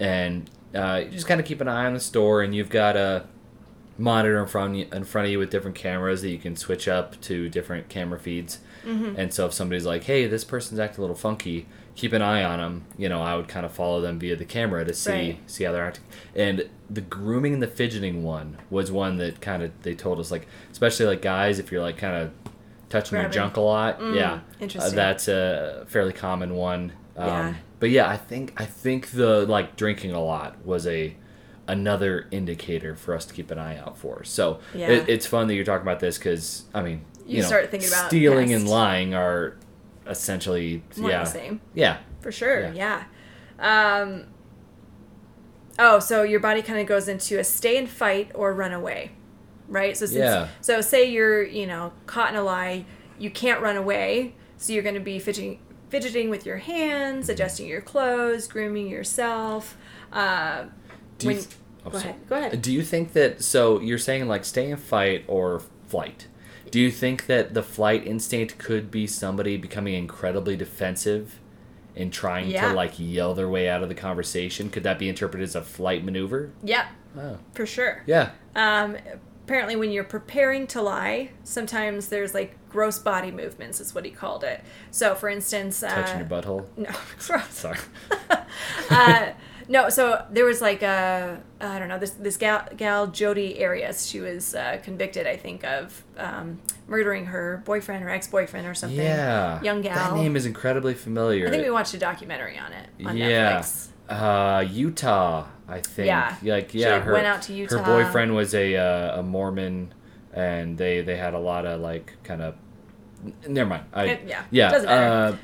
and uh, you just kind of keep an eye on the store, and you've got a monitor in front of you, in front of you with different cameras that you can switch up to different camera feeds. And so if somebody's like, "Hey, this person's acting a little funky," keep an eye on them. You know, I would kind of follow them via the camera to see Right. see how they're acting. And the grooming and the fidgeting one was one that kind of they told us like, especially like guys, if you're like kind of touching your junk a lot, yeah, uh, interesting. that's a fairly common one. Um, Yeah. But yeah, I think I think the like drinking a lot was a another indicator for us to keep an eye out for. So Yeah. it, it's fun that you're talking about this because I mean, you, You know, start thinking about stealing and lying are essentially one yeah same. yeah for sure. Yeah. Yeah. Um, oh, so your body kind of goes into a stay and fight or run away, right? So since, Yeah. So say you're you know caught in a lie, you can't run away, so you're going to be fidgeting fidgeting with your hands, adjusting your clothes, grooming yourself. Uh, Do you when- oh, go sorry. ahead. Go ahead. Do you think that so you're saying like stay and fight or flight? Do you think that the flight instinct could be somebody becoming incredibly defensive and trying Yeah. to like yell their way out of the conversation? Could that be interpreted as a flight maneuver? Yeah, Oh. for sure. Yeah. Um, apparently, when you're preparing to lie, sometimes there's like gross body movements, is what he called it. So, for instance, uh, Touching your butthole. No. Sorry. uh, no, so there was like a I don't know this this gal gal Jodi Arias. She was uh, convicted, I think, of um, murdering her boyfriend or ex boyfriend or something. Yeah. young gal. That name is incredibly familiar. I think we watched a documentary on it on yeah. Netflix. Uh, Utah, I think. Yeah. Like She, yeah, like, her went out to Utah. her boyfriend was a uh, a Mormon, and they they had a lot of like kind of. Never mind. I, It- yeah, Yeah. doesn't matter. Uh,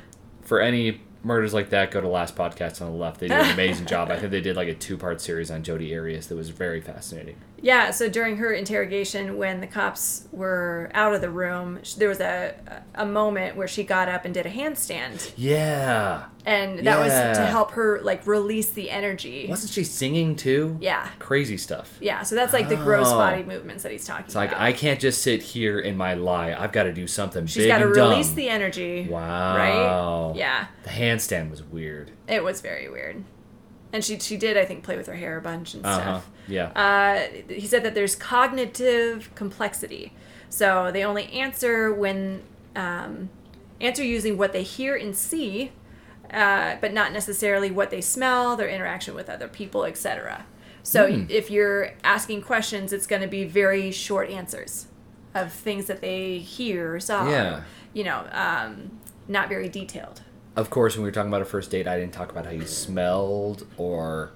for any murders like that, go to last podcast on the left. They did an amazing job. I think they did like a two part series on Jodi Arias that was very fascinating. Yeah, so during her interrogation, when the cops were out of the room, there was a a moment where she got up and did a handstand, Yeah. and that was to help her like release the energy. Wasn't she singing too? Yeah, Crazy stuff. yeah. So that's like the gross Oh. body movements that he's talking It's like about. I can't just sit here in my lie. I've got to do something She's got to release dumb. the energy. Wow. Right? Yeah, The handstand was weird. it was very weird, and she she did I think play with her hair a bunch and Uh huh. stuff. Yeah. Uh, he said that there's cognitive complexity. So they only answer when um, answer using what they hear and see, uh, but not necessarily what they smell, their interaction with other people, etc. So Hmm. if you're asking questions, it's going to be very short answers of things that they hear or saw. Yeah. You know, um, not very detailed. of course, when we were talking about a first date, I didn't talk about how you smelled or.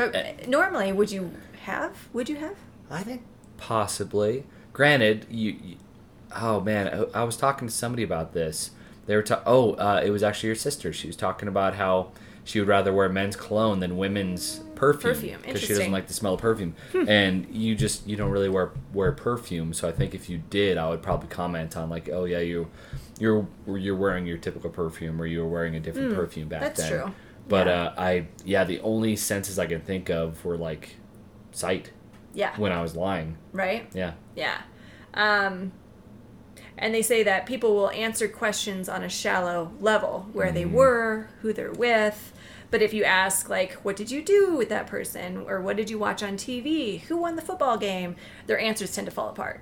But Eh. normally, would you have? Would you have? I think possibly. Granted, you. you oh man, I, I was talking to somebody about this. They were talking. oh, uh, it was actually your sister. She was talking about how she would rather wear men's cologne than women's perfume Perfume, because she doesn't like the smell of perfume. and you just you don't really wear wear perfume. So I think if you did, I would probably comment on like, oh yeah, you you're you're wearing your typical perfume or you were wearing a different perfume back Hmm, that's then. true. But Yeah. uh, I yeah, the only senses I can think of were like sight Yeah. when I was lying. Right. Yeah. Yeah. Um, and they say that people will answer questions on a shallow level where they were, who they're with. But if you ask, like, what did you do with that person? Or what did you watch on TV? Who won the football game? Their answers tend to fall apart.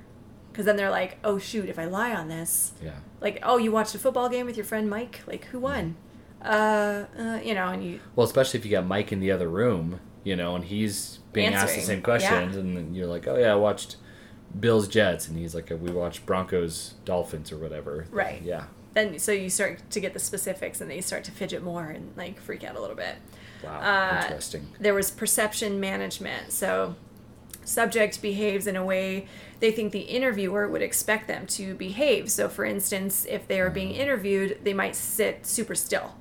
Because then they're like, oh, shoot, if I lie on this, Yeah. like, oh, you watched a football game with your friend Mike? Like, who won? Uh, uh you know, and you, Well, especially if you got Mike in the other room, you know, and he's being asked the same questions, and then you're like, oh yeah, I watched Bills Jets, and he's like, we watched Broncos Dolphins or whatever. Right. Yeah. then so you start to get the specifics and then you start to fidget more and like freak out a little bit. Wow. Uh, Interesting. there was perception management. So, subject behaves in a way they think the interviewer would expect them to behave. So, for instance, if they are being interviewed, they might sit super still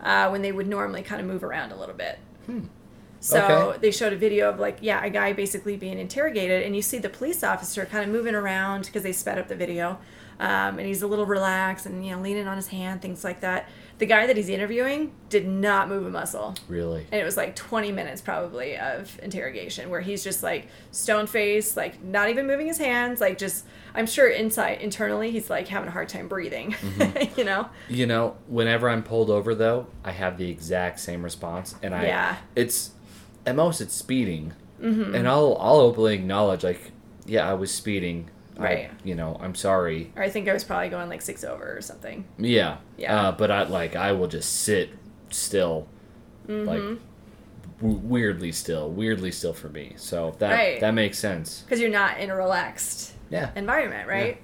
uh, when they would normally kind of move around a little bit. So Okay. they showed a video of like, yeah, a guy basically being interrogated, and you see the police officer kind of moving around because they sped up the video, um, and he's a little relaxed and you know leaning on his hand, things like that. The guy that he's interviewing did not move a muscle Really. and it was like 20 minutes probably of interrogation where he's just like stone faced like not even moving his hands like just i'm sure inside internally he's like having a hard time breathing you know You know, whenever I'm pulled over, though, I have the exact same response, and I Yeah. it's at most it's speeding, mm-hmm. and I'll I'll openly acknowledge like, yeah, I was speeding. Right. I, you know, I'm sorry. or i think i was probably going like six over or something Yeah. Yeah. Uh, but I like I will just sit still, Mm-hmm. like w- weirdly still, weirdly still for me. So that Right. that makes sense. because you're not in a relaxed Yeah. environment right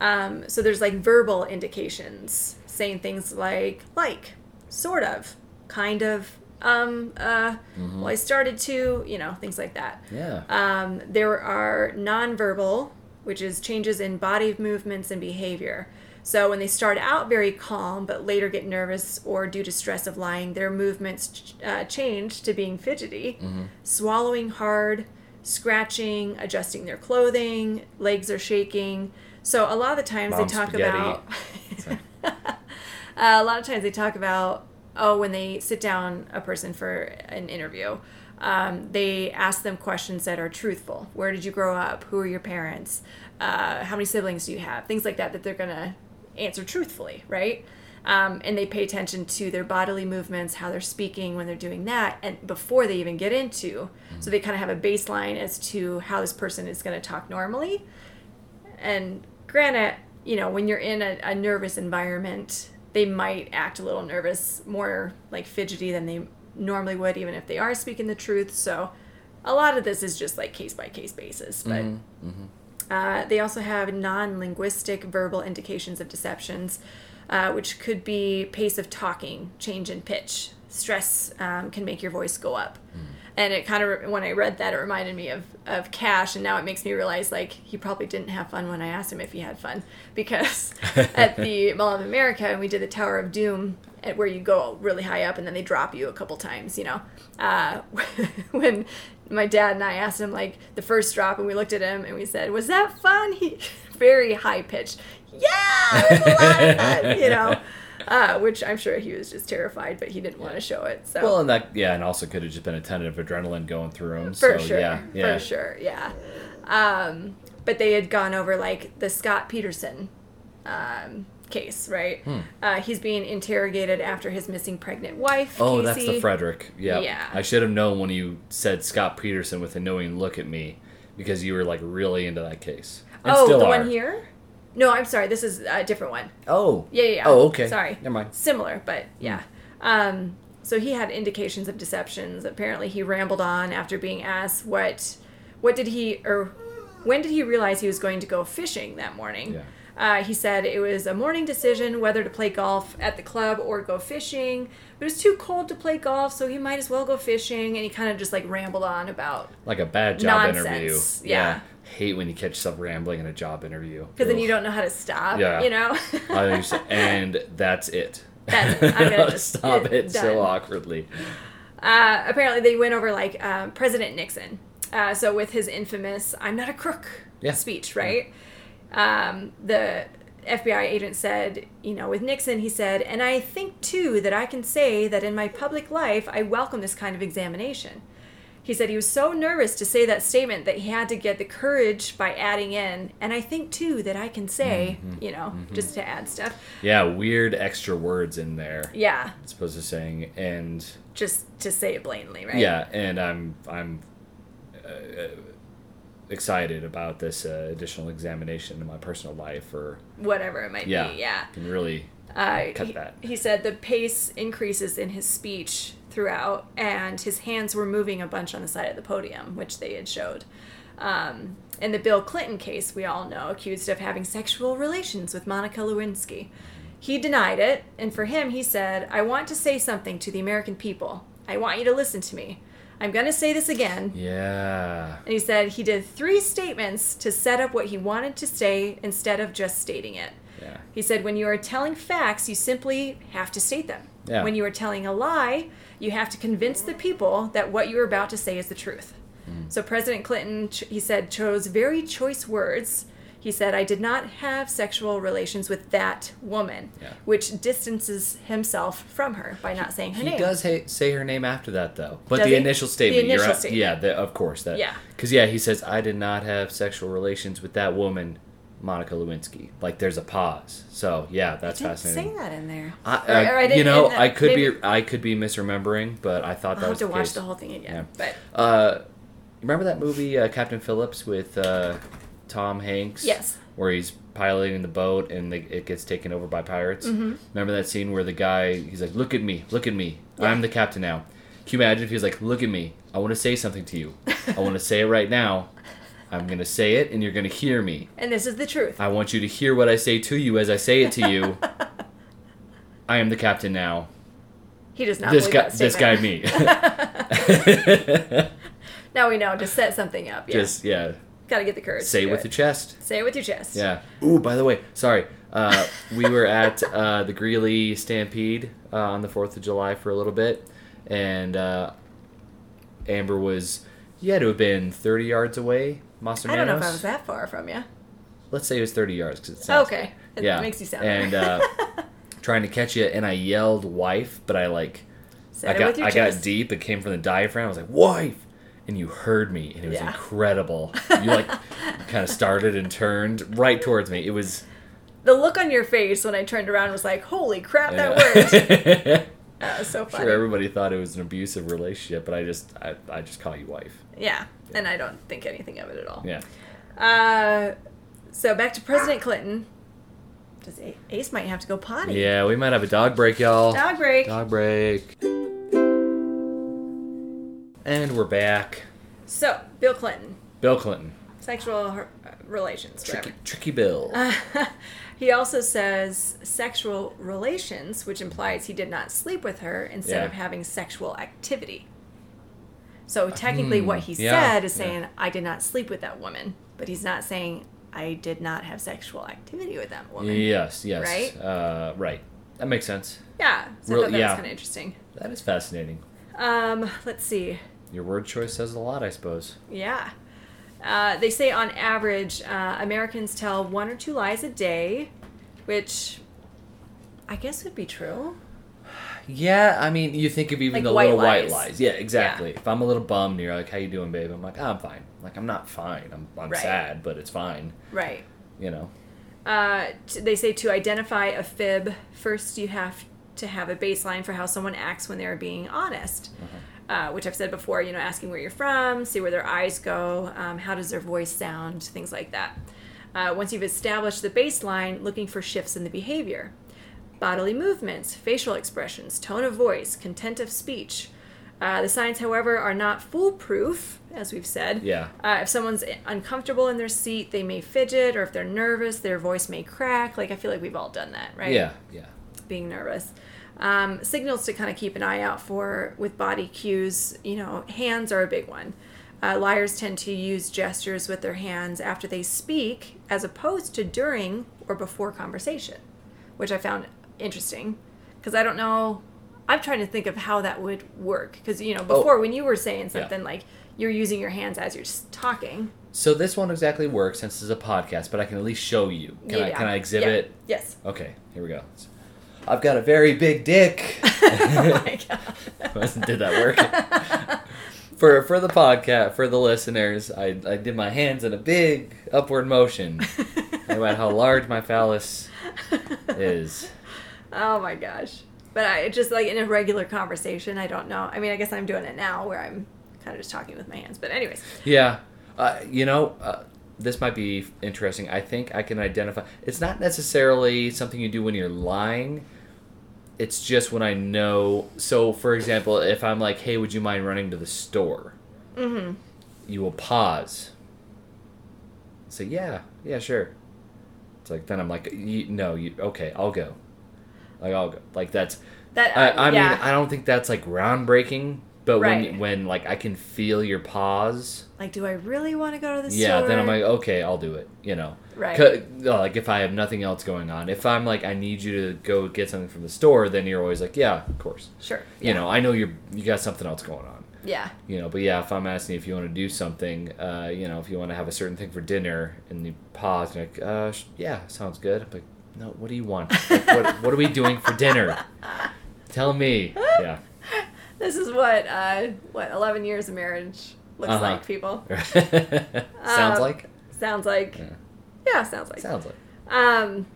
um, so there's like verbal indications saying things like like sort of kind of um uh Mm-hmm. well i started to you know things like that Yeah. Um, there are nonverbal, which is changes in body movements and behavior. So when they start out very calm, but later get nervous or due to stress of lying, their movements uh, change to being fidgety, swallowing hard, scratching, adjusting their clothing, legs are shaking. So a lot of the times Mom they talk spaghetti. about. Uh, a lot of times they talk about oh when they sit down a person for an interview, um, they ask them questions that are truthful. Where did you grow up? Who are your parents? Uh, how many siblings do you have? Things like that that they're gonna answer truthfully, right? Um, and they pay attention to their bodily movements, how they're speaking when they're doing that, and before they even get into, so they kind of have a baseline as to how this person is going to talk normally. And granted, you know, when you're in a, a nervous environment, they might act a little nervous, more like fidgety than they normally would, even if they are speaking the truth. So, a lot of this is just like case by case basis, but. Uh, they also have non linguistic verbal indications of deceptions, uh, which could be pace of talking, change in pitch. Stress um, can make your voice go up. And it kind of, when I read that, it reminded me of, of Cash, and now it makes me realize like he probably didn't have fun when I asked him if he had fun. Because at the Mall of America, and we did the Tower of Doom, where you go really high up and then they drop you a couple times, you know. Uh, when my dad and I asked him like the first drop, and we looked at him and we said, "Was that fun?" He very high pitched, "Yeah, it was a lot of fun," you know. Uh, which I'm sure he was just terrified, but he didn't want to show it. So Well, and that yeah, and also could have just been a ton of adrenaline going through him. for so, sure, Yeah, yeah. for sure, yeah. Um, but they had gone over like the Scott Peterson um, case, right? Hmm. Uh, he's being interrogated after his missing pregnant wife. Oh, that's the Frederick. Yeah. Yeah. I should have known when you said Scott Peterson with a knowing look at me because you were like really into that case. And oh, still the are. one here? No, I'm sorry. This is a different one. Oh. Yeah, yeah. yeah. Oh, okay. Sorry. Never mind. Similar, but yeah. Um, so he had indications of deceptions. Apparently, he rambled on after being asked what, what did he or when did he realize he was going to go fishing that morning? Yeah. Uh, he said it was a morning decision whether to play golf at the club or go fishing. But it was too cold to play golf, so he might as well go fishing. And he kind of just like rambled on about Like a bad job Nonsense, interview. yeah. Hate when you catch yourself rambling in a job interview. because then you don't know how to stop. Yeah. You know. To- and that's it. That's it. I'm gonna just stop it- it so awkwardly. Uh, apparently, they went over like um, President Nixon. Uh, so with his infamous "I'm not a crook" Yeah. speech, right? Um, the FBI agent said, you know, with Nixon, he said, and I think too that I can say that in my public life, I welcome this kind of examination. He said he was so nervous to say that statement that he had to get the courage by adding in, and I think too that I can say, Mm-hmm. you know, just to add stuff. Yeah, weird extra words in there. Yeah, As opposed to saying and just to say it blatantly, right? yeah, and I'm I'm uh, uh, excited about this uh, additional examination in my personal life or Whatever it might yeah, be, yeah. can really Uh, Cut he, that. he said the pace increases in his speech throughout, and his hands were moving a bunch on the side of the podium, which they had showed. Um, in the Bill Clinton case, we all know, accused of having sexual relations with Monica Lewinsky. He denied it, and for him, he said, I want to say something to the American people. I want you to listen to me. I'm going to say this again. yeah And he said he did three statements to set up what he wanted to say instead of just stating it. yeah He said, when you are telling facts, you simply have to state them. Yeah. When you are telling a lie, you have to convince the people that what you are about to say is the truth. Hmm. So President Clinton, he said, chose very choice words. He said, I did not have sexual relations with that woman, Yeah. which distances himself from her by not saying her He name. He does ha- say her name after that though, but Does the he? initial The statement, initial you're statement. yeah, the, of course that, Yeah. because yeah, he says I did not have sexual relations with that woman, Monica Lewinsky. Like there's a pause, so yeah, that's Didn't fascinating. say that in there. I, Or- or I uh, you know, I could maybe- be I could be misremembering, but I thought that I'll have was to the watch case. the whole thing again. Yeah. But Uh, remember that movie uh, Captain Phillips with uh, Tom Hanks? Yes. Where he's piloting the boat and the, it gets taken over by pirates. Mm-hmm. Remember that scene where the guy he's like, "Look at me, look at me, Yeah. I'm the captain now." Can you imagine if he was like, "Look at me, I want to say something to you. I want to say it right now. I'm gonna say it, and you're gonna hear me. and this is the truth. I want you to hear what I say to you as I say it to you. I am the captain now. He does not this guy, this guy, me. Now we know to set something up. Yeah. Just yeah, Gotta get the courage. say it with it. your chest. Say it with your chest. Yeah. Ooh, by the way, sorry. Uh, we were at uh, the Greeley Stampede uh, on the Fourth of July for a little bit, and uh, Amber was. You had to have been thirty yards away, Mas I don't know if I was that far from you. Let's say it was thirty yards because it sounds Okay. It yeah makes you sound and uh, trying to catch you, and I yelled "wife," but I like Said I got I got deep. It came from the diaphragm. I was like "wife," and you heard me, and it was Yeah. incredible. You like kind of started and turned right towards me. It was The look on your face when I turned around was like, "Holy crap, that yeah. worked!" That was so funny. sure everybody thought it was an abusive relationship, but I just I, I just call you wife. Yeah, and I don't think anything of it at all. Yeah. Uh, so back to President Clinton. Does Ace might have to go potty? Yeah, we might have a dog break, y'all. Dog break. Dog break. And we're back. So Bill Clinton, Bill Clinton. sexual uh, relations, Tricky, whatever. tricky Bill. he also says sexual relations, which implies he did not sleep with her instead Yeah. of having sexual activity. So technically, Hmm, what he yeah, said is yeah. saying, I did not sleep with that woman. But he's not saying, I did not have sexual activity with that woman. yes, yes. Right? Uh, right. That makes sense. Yeah, so Real- I thought that yeah. was kind of interesting. That is fascinating. Um, let's see. Your word choice says a lot, I suppose. Yeah. Uh, they say on average, uh, Americans tell one or two lies a day, which I guess would be true. Yeah, I mean, you think of even Like the white little white lies. lies. Yeah, exactly. If I'm a little bummed, and you're like, "How you doing, babe?" I'm like, oh, "I'm fine." Like, I'm not fine. I'm, I'm Right. sad, but it's fine. Right. You know. Uh, t- they say to identify a fib, first you have to have a baseline for how someone acts when they're being honest. Uh, which I've said before, you know, asking where you're from, see where their eyes go, um, how does their voice sound, things like that. Uh, once you've established the baseline, looking for shifts in the behavior. Bodily movements, facial expressions, tone of voice, content of speech. Uh, the signs, however, are not foolproof, as we've said. Yeah. Uh, if someone's uncomfortable in their seat, they may fidget, or if they're nervous, their voice may crack. Like, I feel like we've all done that, right? Yeah, yeah. Being nervous. Um, signals to kind of keep an eye out for with body cues, you know, hands are a big one. Uh, liars tend to use gestures with their hands after they speak as opposed to during or before conversation, which I found interesting because I don't know. I'm trying to think of how that would work because, you know, before when you were saying Yeah. something like you're using your hands as you're talking. So this won't exactly work since it's a podcast, but I can at least show you. Can I Yeah. can I exhibit? Yeah. Yes. Okay, here we go. I've got a very big dick. oh my god. Did that work? for for the podcast, for the listeners, I, I did my hands in a big upward motion. about how large my phallus is. Oh my gosh. But I just like in a regular conversation, I don't know. I mean, I guess I'm doing it now where I'm kind of just talking with my hands. But anyways, Yeah, uh, you know, uh, this might be interesting. I think I can identify. It's not necessarily something you do when you're lying. It's just when I know. So, for example, if I'm like, "Hey, would you mind running to the store?" mm-hmm. You will pause. Say, "Yeah, yeah, sure." It's like then I'm like, "No, you okay? I'll go." Like I'll go. Like that's. that I, I yeah. mean, I don't think that's like groundbreaking. But Right. when when like I can feel your pause. like, do I really want to go to the store? Yeah, store? then I'm like, okay, I'll do it. You know, Right. uh, like if I have nothing else going on. If I'm like, I need you to go get something from the store, then you're always like, yeah, of course. sure. You know, I know you're you got something else going on. Yeah. You know, but yeah, if I'm asking if you want to do something, uh, you know, if you want to have a certain thing for dinner, and you pause, and like, uh, sh- yeah, sounds good. I'm like, no, what do you want? Like, what what are we doing for dinner? Tell me. Yeah. This is what uh, what 11 years of marriage looks Uh-huh. like, people. sounds Um, like. Sounds like. Yeah. Yeah, sounds like. Sounds like. Um,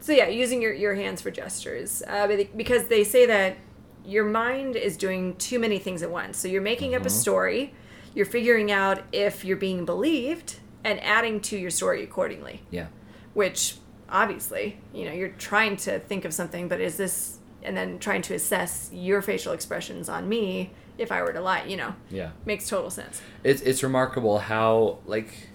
so yeah, using your, your hands for gestures, uh, because they say that your mind is doing too many things at once. So you're making up a Mhm. story, you're figuring out if you're being believed, and adding to your story accordingly. Yeah. Which obviously, you know, you're trying to think of something, but is this, and then trying to assess your facial expressions on me if I were to lie. You know, Yeah. makes total sense. It's it's remarkable how like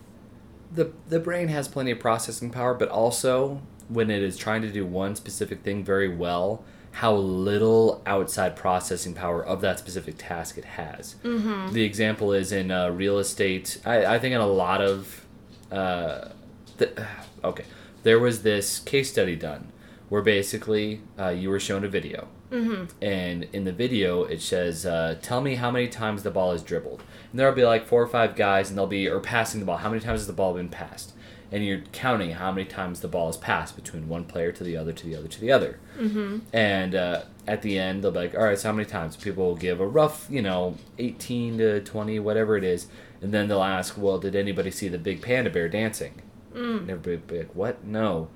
the the brain has plenty of processing power, but also when it is trying to do one specific thing very well, how little outside processing power of that specific task it has. Mm-hmm. The example is in uh, real estate. I, I think in a lot of uh, the, okay, there was this case study done where basically uh, you were shown a video, mm-hmm. and in the video it says, uh, "Tell me how many times the ball is dribbled." And there'll be like four or five guys, and they'll be or passing the ball. How many times has the ball been passed? And you're counting how many times the ball is passed between one player to the other, to the other, to the other. Mm-hmm. And uh, at the end, they'll be like, "All right, so how many times?" People will give a rough, you know, eighteen to twenty, whatever it is, and then they'll ask, "Well, did anybody see the big panda bear dancing?" Mm. And everybody will be like, "What? No."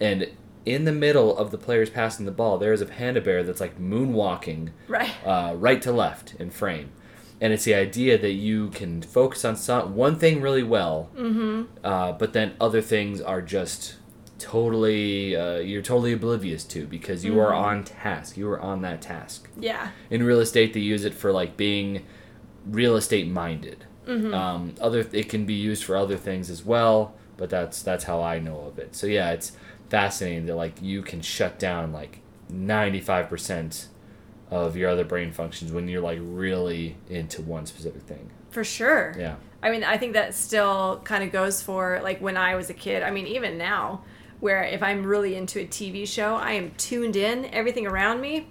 And in the middle of the players passing the ball, there is a panda bear that's like moonwalking right, uh, right to left in frame, and it's the idea that you can focus on some one thing really well, mm-hmm. uh, but then other things are just totally uh, you're totally oblivious to because you mm-hmm. are on task. You are on that task. Yeah. In real estate, they use it for like being real estate minded. Mm-hmm. Um, other it can be used for other things as well, but that's that's how I know of it. So yeah, it's fascinating that like you can shut down like 95% of your other brain functions when you're like really into one specific thing. For sure. Yeah. I mean, I think that still kind of goes for like when I was a kid. I mean, even now, where if I'm really into a TV show, I am tuned in, everything around me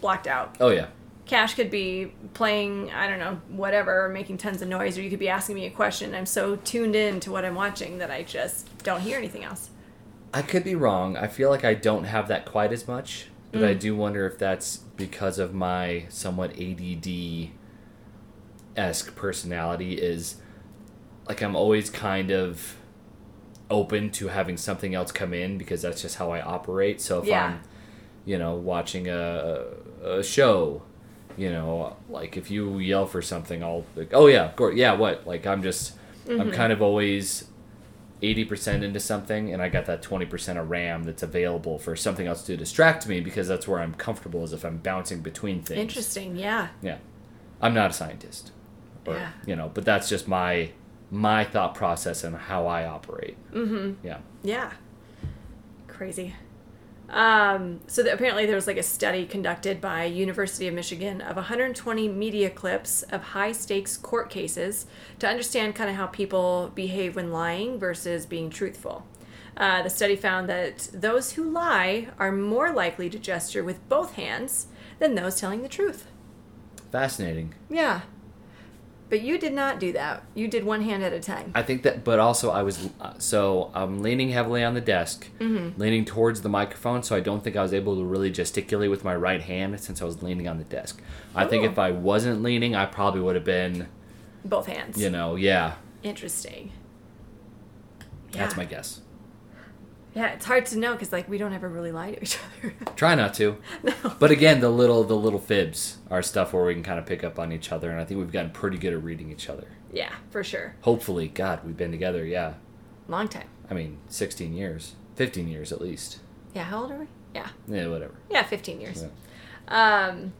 blocked out. Oh yeah. Cash could be playing, I don't know, whatever, making tons of noise, or you could be asking me a question. I'm so tuned in to what I'm watching that I just don't hear anything else. I could be wrong. I feel like I don't have that quite as much, but mm. I do wonder if that's because of my somewhat ADD esque personality. Is like I'm always kind of open to having something else come in because that's just how I operate. So if yeah. I'm, you know, watching a, a show, you know, like if you yell for something, I'll like, oh yeah, yeah, what? Like I'm just, mm-hmm. I'm kind of always 80% into something and I got that 20% of RAM that's available for something else to distract me because that's where I'm comfortable as if I'm bouncing between things. Interesting, yeah. Yeah. I'm not a scientist. Or, yeah. you know, but that's just my my thought process and how I operate. Mm-hmm. Yeah. Yeah. Crazy. Um, so the, apparently there was like a study conducted by University of Michigan of 120 media clips of high stakes court cases to understand kind of how people behave when lying versus being truthful. Uh, the study found that those who lie are more likely to gesture with both hands than those telling the truth. Fascinating. Yeah. But you did not do that. You did one hand at a time. I think that, but also I was, uh, so I'm leaning heavily on the desk, mm-hmm. leaning towards the microphone, so I don't think I was able to really gesticulate with my right hand since I was leaning on the desk. I think if I wasn't leaning, I probably would have been. Both hands. You know, yeah. Interesting. Yeah. That's my guess. Yeah, it's hard to know because like we don't ever really lie to each other. Try not to. No. But again, the little the little fibs are stuff where we can kind of pick up on each other, and I think we've gotten pretty good at reading each other. Yeah, for sure. Hopefully, God, we've been together. Yeah. Long time. I mean, sixteen years, fifteen years at least. Yeah. How old are we? Yeah. Yeah, whatever. Yeah, fifteen years. Yeah. Um,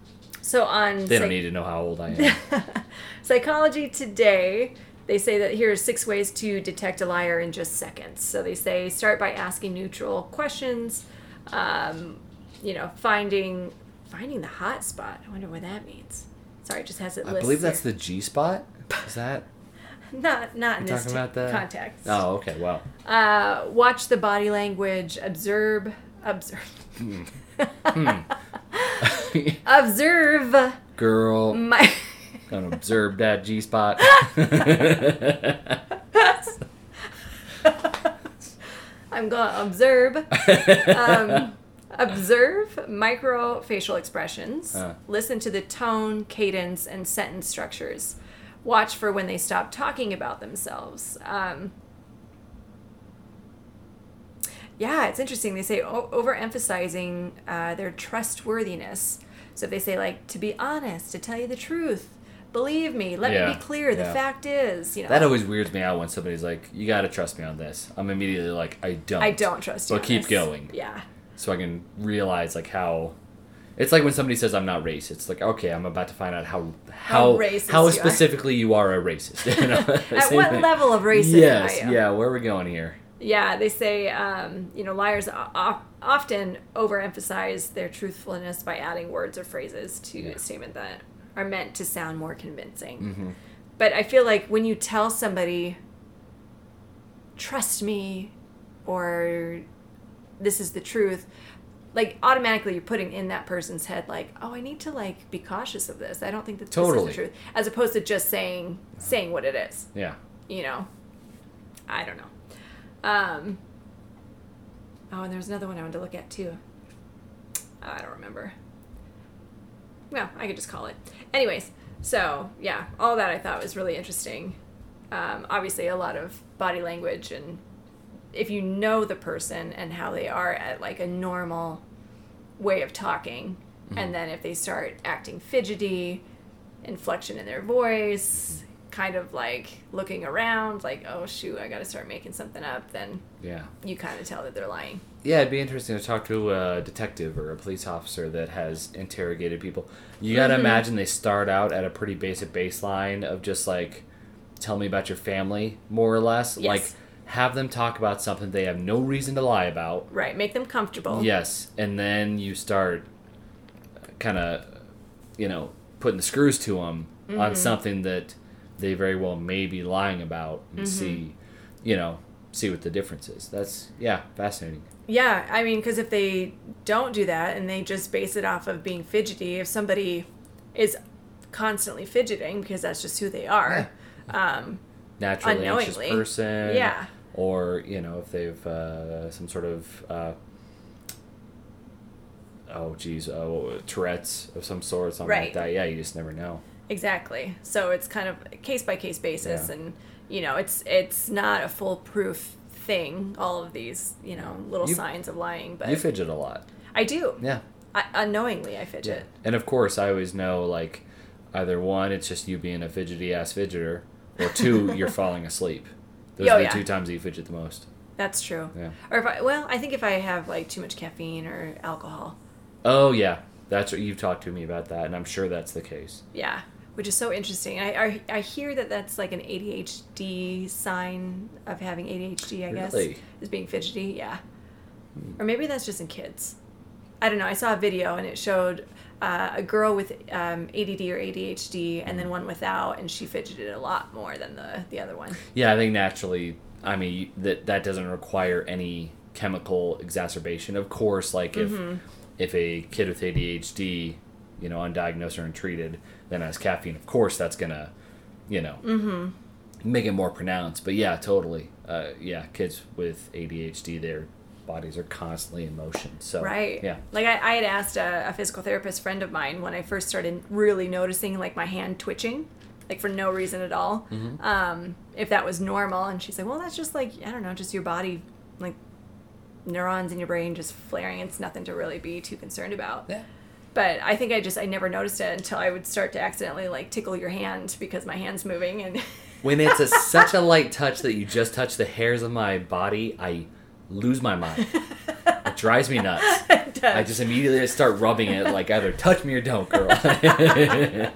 so on. They don't need to know how old I am. Psychology Today they say that here are six ways to detect a liar in just seconds. So they say start by asking neutral questions, um, you know, finding finding the hot spot. I wonder what that means. Sorry, it just has it. I believe that's the G spot. Is that? not not in this about that? context. Oh, okay. Wow. Uh, watch the body language. Observe. Observe. Hmm. hmm. observe. Girl. My. Gonna observe that G spot. I'm gonna observe. Um, observe micro facial expressions. Uh. Listen to the tone, cadence, and sentence structures. Watch for when they stop talking about themselves. Um, yeah, it's interesting. They say o- overemphasizing uh, their trustworthiness. So if they say like to be honest, to tell you the truth, believe me let yeah. me be clear the yeah. fact is you know that always weirds me out when somebody's like you got to trust me on this i'm immediately like i don't i don't trust you but keep this. going yeah so i can realize like how it's like when somebody says i'm not racist it's like okay i'm about to find out how how how, how you specifically are. you are a racist you know? at what thing. level of racism yes yeah where are we going here yeah they say um, you know liars often overemphasize their truthfulness by adding words or phrases to yeah. a statement that are meant to sound more convincing. Mm-hmm. But I feel like when you tell somebody, trust me, or this is the truth, like automatically you're putting in that person's head like, oh, I need to like be cautious of this. I don't think that this is the truth, as opposed to just saying saying what it is. Yeah. You know, I don't know. Um. Oh, and there's another one I wanted to look at too. I don't remember. Well, I could just call it. Anyways, so yeah, all that I thought was really interesting. Um, obviously, a lot of body language, and if you know the person and how they are at like a normal way of talking, and then if they start acting fidgety, inflection in their voice, kind of like looking around, like oh shoot, I got to start making something up, then Yeah. you kind of tell that they're lying. Yeah, it'd be interesting to talk to a detective or a police officer that has interrogated people. You gotta Mm-hmm. imagine they start out at a pretty basic baseline of just like, tell me about your family, more or less. Yes. Like, have them talk about something they have no reason to lie about. Right, make them comfortable. Yes, and then you start kind of, you know, putting the screws to them Mm-hmm. on something that they very well may be lying about Mm-hmm. and see, you know, see what the difference is. That's, yeah, fascinating. Yeah, I mean, because if they don't do that and they just base it off of being fidgety, if somebody is constantly fidgeting because that's just who they are, um, naturally anxious person. Yeah. Or you know if they've uh, some sort of uh, oh geez oh Tourette's of some sort something like that. Yeah, you just never know. exactly. So it's kind of case by case basis, Yeah. and you know, it's it's not a foolproof thing. All of these, you know, little You- signs of lying, but You fidget a lot. I do. Yeah. I, unknowingly, I fidget. And of course, I always know like either one, it's just you being a fidgety ass fidgeter, or two, you're falling asleep. Those Oh, are the yeah. two times that you fidget the most. That's true. Yeah. Or if I, well, I think if I have like too much caffeine or alcohol, Oh yeah, that's what you've talked to me about that, and I'm sure that's the case. Yeah, which is so interesting. I, I I hear that that's like an ADHD sign of having ADHD. I guess Really? Hmm. is being fidgety. Yeah, or maybe that's just in kids. I don't know. I saw a video and it showed uh, a girl with um, ADD or ADHD and Hmm. then one without, and she fidgeted a lot more than the the other one. Yeah, I think naturally, I mean that that doesn't require any chemical exacerbation. Of course, like if Mm-hmm. if a kid with ADHD, you know, undiagnosed or untreated, then as caffeine, of course that's gonna, you know, Mm-hmm. make it more pronounced. But yeah, totally. Uh, yeah, kids with ADHD, their bodies are constantly in motion. So Right. yeah, Like I, I had asked a, a physical therapist friend of mine when I first started really noticing like my hand twitching, like for no reason at all, Mm-hmm. um, if that was normal. And she's like, well, that's just like, I don't know, just your body, like neurons in your brain just flaring. It's nothing to really be too concerned about. yeah. But I think I just, I never noticed it until I would start to accidentally like tickle your hand because my hand's moving. And When it's a, such a light touch that you just touch the hairs of my body, I lose my mind. It drives me nuts. I just immediately start rubbing it like either touch me or don't, girl.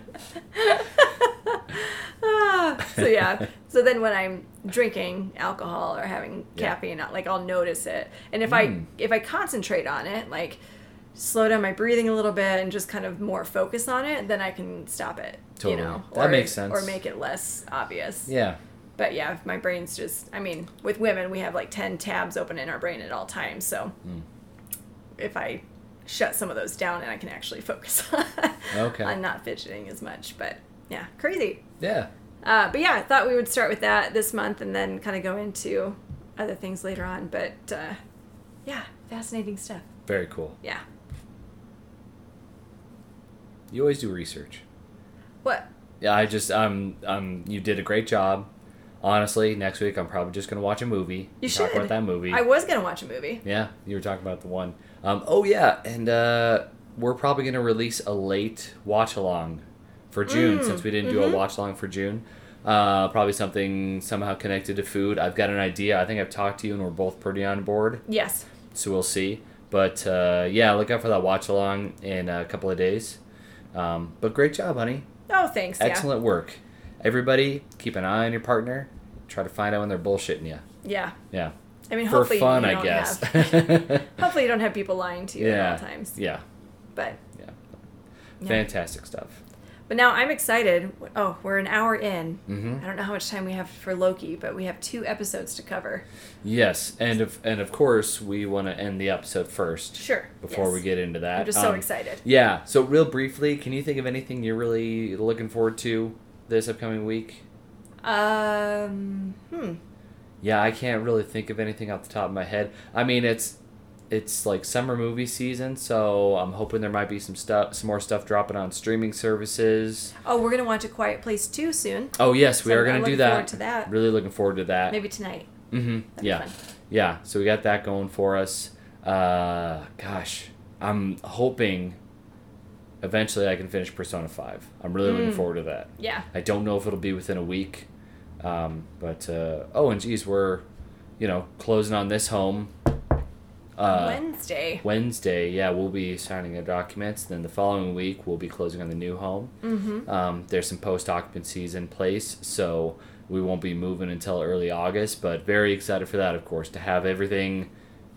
So yeah. So then when I'm drinking alcohol or having Yeah. caffeine, like I'll notice it. And if Mm. I if I concentrate on it, like slow down my breathing a little bit and just kind of more focus on it, then I can stop it. Totally. You know, That or, makes sense. Or make it less obvious. yeah. But yeah, if my brain's just I mean, with women we have like ten tabs open in our brain at all times. So Mm. if I shut some of those down and I can actually focus on, Okay. on not fidgeting as much. But yeah, crazy. Yeah. Uh, but yeah, I thought we would start with that this month and then kind of go into other things later on. But uh, yeah, fascinating stuff. Very cool. Yeah. You always do research. What? Yeah, I just um um you did a great job. Honestly, next week I'm probably just gonna watch a movie. You Talk should. about that movie. I was gonna watch a movie. Yeah, you were talking about the one. Um, oh yeah, and uh, we're probably gonna release a late watch along for June Mm, since we didn't do a mhm. watch along for June. Uh, probably something somehow connected to food. I've got an idea. I think I've talked to you, and we're both pretty on board. Yes. So we'll see. But uh, yeah, look out for that watch along in a couple of days. Um, but great job, honey. Oh, thanks. Excellent work. Everybody, keep an eye on your partner. Try to find out when they're bullshitting you. Yeah. Yeah, Yeah. I mean, for hopefully fun, you I guess. Have, hopefully you don't have people lying to you yeah, at all times. yeah. But Yeah. Yeah. Fantastic stuff. But now I'm excited. Oh, we're an hour in. Mhm. I don't know how much time we have for Loki, but we have two episodes to cover. Yes, and of and of course we want to end the episode first Sure. before yes. we get into that. I'm just so Um, excited. Yeah. So real briefly, can you think of anything you're really looking forward to this upcoming week? Um. Hmm. Yeah, I can't really think of anything off the top of my head. I mean, it's it's like summer movie season, so I'm hoping there might be some stuff, some more stuff dropping on streaming services. Oh, we're gonna watch A Quiet Place too soon. Oh yes, we So are going to do looking that. forward to that. Really looking forward to that. Maybe tonight. Mm-hmm. That'd Yeah, yeah. So we got that going for us. Uh, gosh, I'm hoping eventually I can finish Persona Five. I'm really looking Mm. forward to that. Yeah. I don't know if it'll be within a week, um, but uh, oh, and geez, we're you know closing on this home. Uh, Wednesday. Wednesday, yeah, we'll be signing the documents. Then the following week, we'll be closing on the new home. Mm-hmm. Um, there's some post occupancies in place, so we won't be moving until early August. But very excited for that, of course, to have everything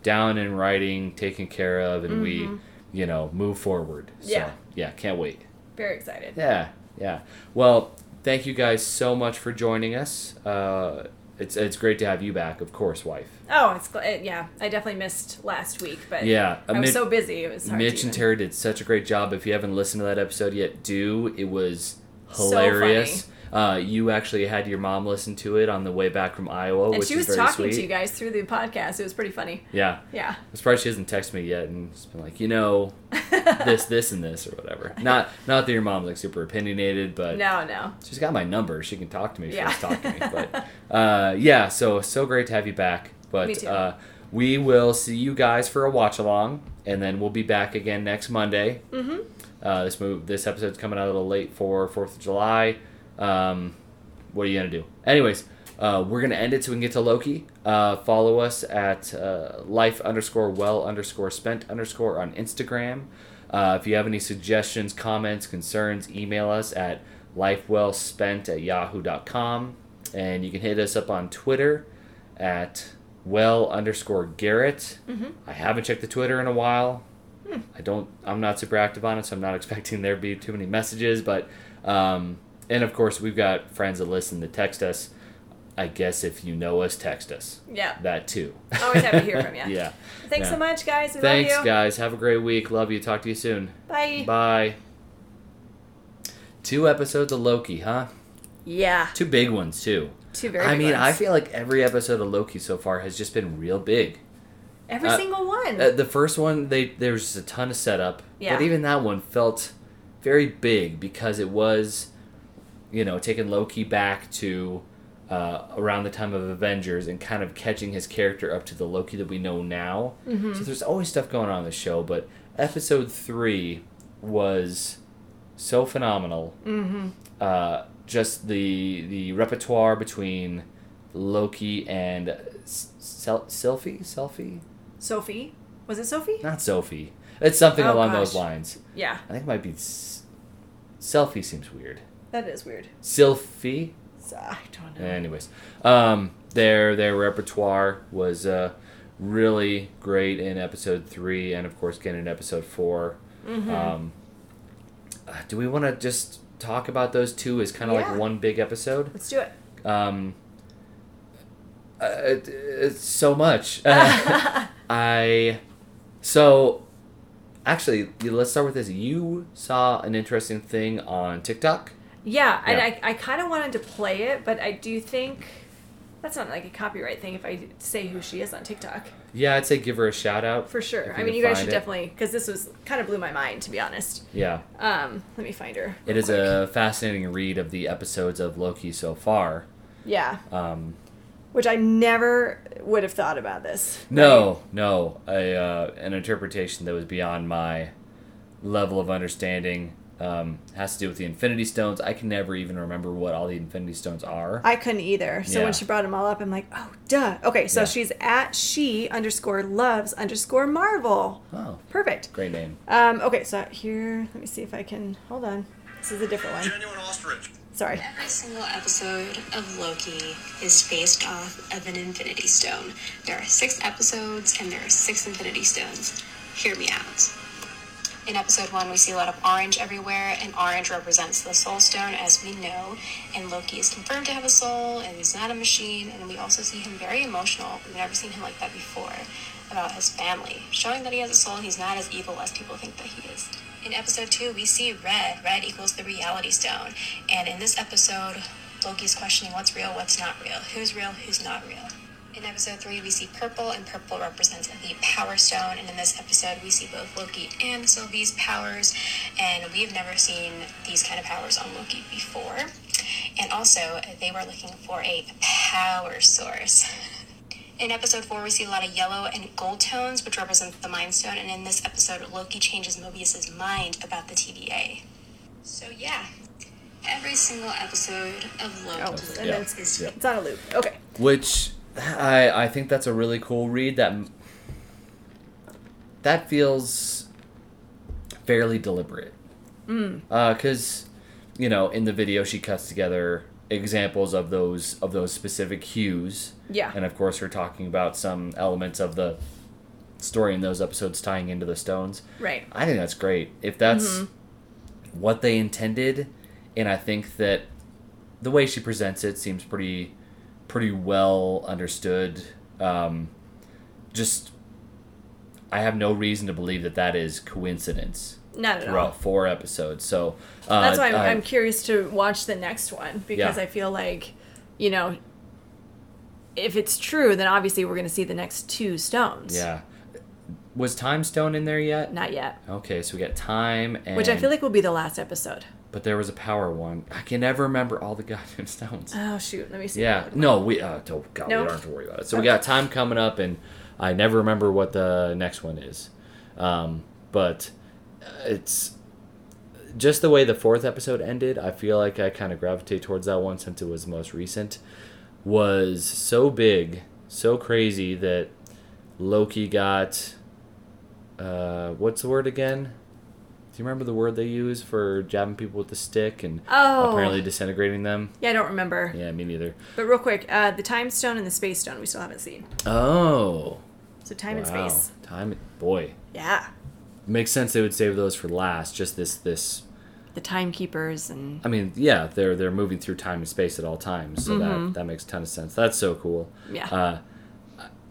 down in writing, taken care of, and we, Mhm. you know, move forward. So, Yeah. yeah, can't wait. Very excited. Yeah, yeah. Well, thank you guys so much for joining us. Uh, it's it's great to have you back, of course, wife. Oh, it's it, yeah. I definitely missed last week, but Yeah, uh, I was Mitch- so busy. It was Mitch and Tara did such a great job. If you haven't listened to that episode yet, do. It was So hilarious. Uh, you actually had your mom listen to it on the way back from Iowa, And which she was very talking sweet. to you guys through the podcast. It was pretty funny. Yeah, Yeah. I'm surprised she hasn't texted me yet and just been like, you know, this, this, and this, or whatever. Not, not that your mom's like super opinionated, but No, no. she's got my number. She can talk to me if Yeah. she wants to talk to me. But uh, yeah, so so great to have you back. But Me too. Uh, we will see you guys for a watch along, and then we'll be back again next Monday. Mm-hmm. Uh, this move, this episode's coming out a little late for Fourth of July. Um, what are you gonna do? Anyways, uh, we're gonna end it so we can get to Loki. Uh, follow us at uh, life underscore well underscore spent underscore on Instagram. Uh, if you have any suggestions, comments, concerns, email us at lifewellspent at yahoo.com. And you can hit us up on Twitter at well underscore Garrett. Mm-hmm. I haven't checked the Twitter in a while. Hmm. I don't. I'm not super active on it, so I'm not expecting there to be too many messages. But um, and of course we've got friends that listen to text us. I guess if you know us, text us. Yeah. That too. Always happy to hear from you. yeah. Thanks Yeah. so much, guys. We Thanks, love you. guys. Have a great week. Love you. Talk to you soon. Bye. Bye. Two episodes of Loki, huh? Yeah. Two big ones too. Two very I mean, I feel like every episode of Loki so far has just been real big. Every uh, single one. Uh, the first one, they there was a ton of setup, Yeah. but even that one felt very big because it was, you know, taking Loki back to uh, around the time of Avengers and kind of catching his character up to the Loki that we know now. Mm-hmm. So there's always stuff going on in the show, but episode three was so phenomenal. mm-hmm. Uh, just the the repertoire between Loki and Sel- Sylphie, Selfie, Sophie. Was it Sophie? not Sophie. It's something Oh, along gosh. those lines. Yeah. I think it might be S- Selfie. Seems weird. That is weird. Sylphie. I don't know. Anyways, um, their their repertoire was uh, really great in episode three, and of course, again in episode 4 Mhm. Um, uh, do we want to just talk about those two as kind of Yeah. like one big episode? Let's do it. Um, uh, it, it's so much. I so actually let's start with this. You saw an interesting thing on TikTok. Yeah, and I, I kind of wanted to play it, but I do think that's not like a copyright thing if I say who she is on TikTok. Yeah, I'd say give her a shout out For sure. I mean, you guys should it. definitely, because this was kind of blew my mind, to be honest. Yeah, Um, let me find her. It is quick. a fascinating read of the episodes of Loki so far. Yeah, Um, which I never would have thought about this. no, no, a uh, an interpretation that was beyond my level of understanding. Um, has to do with the Infinity Stones. I can never even remember what all the Infinity Stones are. I couldn't either. So Yeah. when she brought them all up, I'm like, oh, duh. Okay, so Yeah. she's at she underscore loves underscore Marvel. Oh, Perfect. great name. Um, okay, so here, let me see if I can. Hold on. This is a different one. Genuine ostrich. Sorry. Every single episode of Loki is based off of an Infinity Stone. There are six episodes and there are six Infinity Stones. Hear me out. In episode one, we see a lot of orange everywhere, and orange represents the soul stone, as we know. And Loki is confirmed to have a soul, and he's not a machine. And we also see him very emotional. We've never seen him like that before about his family, showing that he has a soul and he's not as evil as people think that he is. In episode two, we see red. Red equals the reality stone. And in this episode, Loki's questioning what's real, what's not real, who's real, who's not real. In episode 3, we see purple, and purple represents the Power Stone. And in this episode, we see both Loki and Sylvie's powers. And we've never seen these kind of powers on Loki before. And also, they were looking for a power source. In episode 4, we see a lot of yellow and gold tones, which represent the Mind Stone. And in this episode, Loki changes Mobius's mind about the TVA. So, yeah, every single episode of Loki Oh, Yeah. is Yeah. it's on a loop. Okay. which I I think that's a really cool read that that feels fairly deliberate. Mm. Because you know, in the video, she cuts together examples of those of those specific hues, Yeah. and of course, we're talking about some elements of the story in those episodes tying into the stones. Right. I think that's great. If that's Mm-hmm. what they intended, and I think that the way she presents it seems pretty, pretty well understood. Um, just, I have no reason to believe that that is coincidence Not at all. four episodes. So uh, That's why I'm, I- I'm curious to watch the next one because Yeah. I feel like, you know, if it's true, then obviously we're going to see the next two stones. yeah. Was Time Stone in there yet? Not yet. Okay, so we got time and Which I feel like will be the last episode. But there was a power one. I can never remember all the goddamn stones. Oh shoot! Let me see. Yeah, no, we uh, don't, God, No? we don't have to worry about it. So we got time coming up, and I never remember what the next one is, um, but it's just the way the fourth episode ended. I feel like I kind of gravitate towards that one since it was the most recent. Was so big, so crazy that Loki got. Uh, what's the word again? Do you remember the word they use for jabbing people with the stick and Oh. apparently disintegrating them? Yeah, I don't remember. Yeah, me neither. But real quick, uh, the time stone and the space stone we still haven't seen. Oh. So time and space. Time boy. Yeah. Makes sense they would save those for last. Just this this The timekeepers and I mean, yeah, they're they're moving through time and space at all times. So Mm-hmm. that that makes a ton of sense. That's so cool. yeah. Uh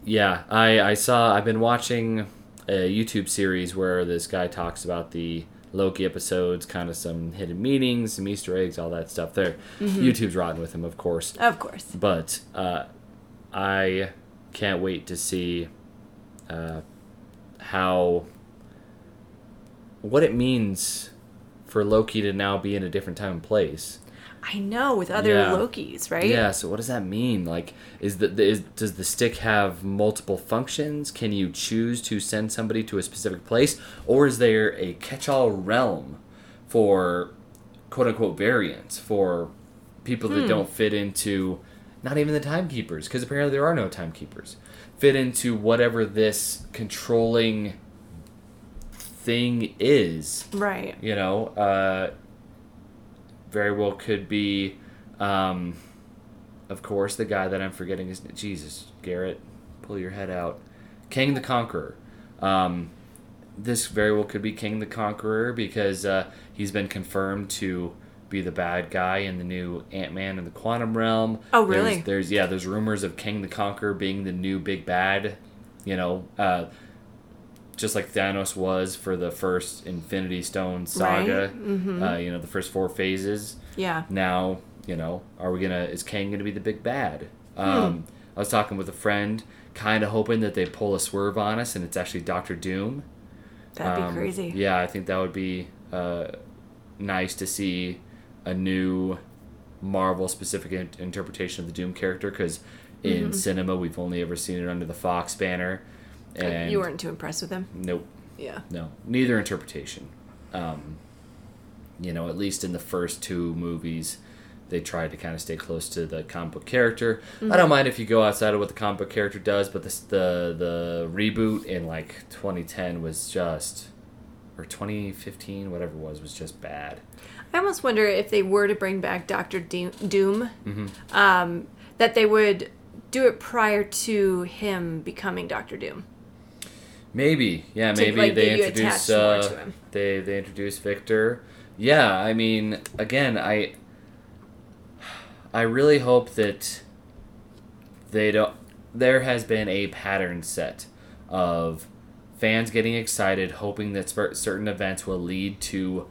yeah, I I saw I've been watching a YouTube series where this guy talks about the Loki episodes, kind of some hidden meanings, some Easter eggs, all that stuff. There, Mm-hmm. YouTube's rotten with them, of course. of course. but uh, I can't wait to see uh, how what it means for Loki to now be in a different time and place. I know with other Yeah. Lokis, right? Yeah. So what does that mean? Like, is the is, does the stick have multiple functions? Can you choose to send somebody to a specific place, or is there a catch-all realm for quote unquote variants for people that don't fit into not even the timekeepers because apparently there are no timekeepers fit into whatever this controlling thing is Right. you know, uh, very well could be, um, of course, the guy that I'm forgetting is Jesus Garrett. Pull your head out, Kang the Conqueror. Um, this very well could be Kang the Conqueror because uh, he's been confirmed to be the bad guy in the new Ant Man in the Quantum Realm. Oh, really? There's, there's yeah, there's rumors of Kang the Conqueror being the new big bad. You know, uh, just like Thanos was for the first Infinity Stone saga. Right, mhm. Uh, you know, the first four phases. Yeah. Now, you know, are we gonna? Is Kang gonna be the big bad? Hmm. Um, I was talking with a friend, kind of hoping that they pull a swerve on us, and it's actually Doctor Doom. That'd Um, be crazy. Yeah, I think that would be uh, nice to see a new Marvel specific in- interpretation of the Doom character because in cinema we've only ever seen it under the Fox banner. And you weren't too impressed with him. Nope. Yeah. No, neither interpretation. Um, you know, at least in the first two movies, they tried to kind of stay close to the comic book character. I don't mind if you go outside of what the comic book character does, but this, the the reboot in like 2010 was just, or 2015, whatever it was, was just bad. I almost wonder if they were to bring back Doctor Doom, Mm-hmm. um, that they would do it prior to him becoming Doctor Doom. Maybe, yeah, To, maybe like, they introduce uh, they they introduce Victor. Yeah, I mean, again, I I really hope that they don't. There has been a pattern set of fans getting excited, hoping that certain events will lead to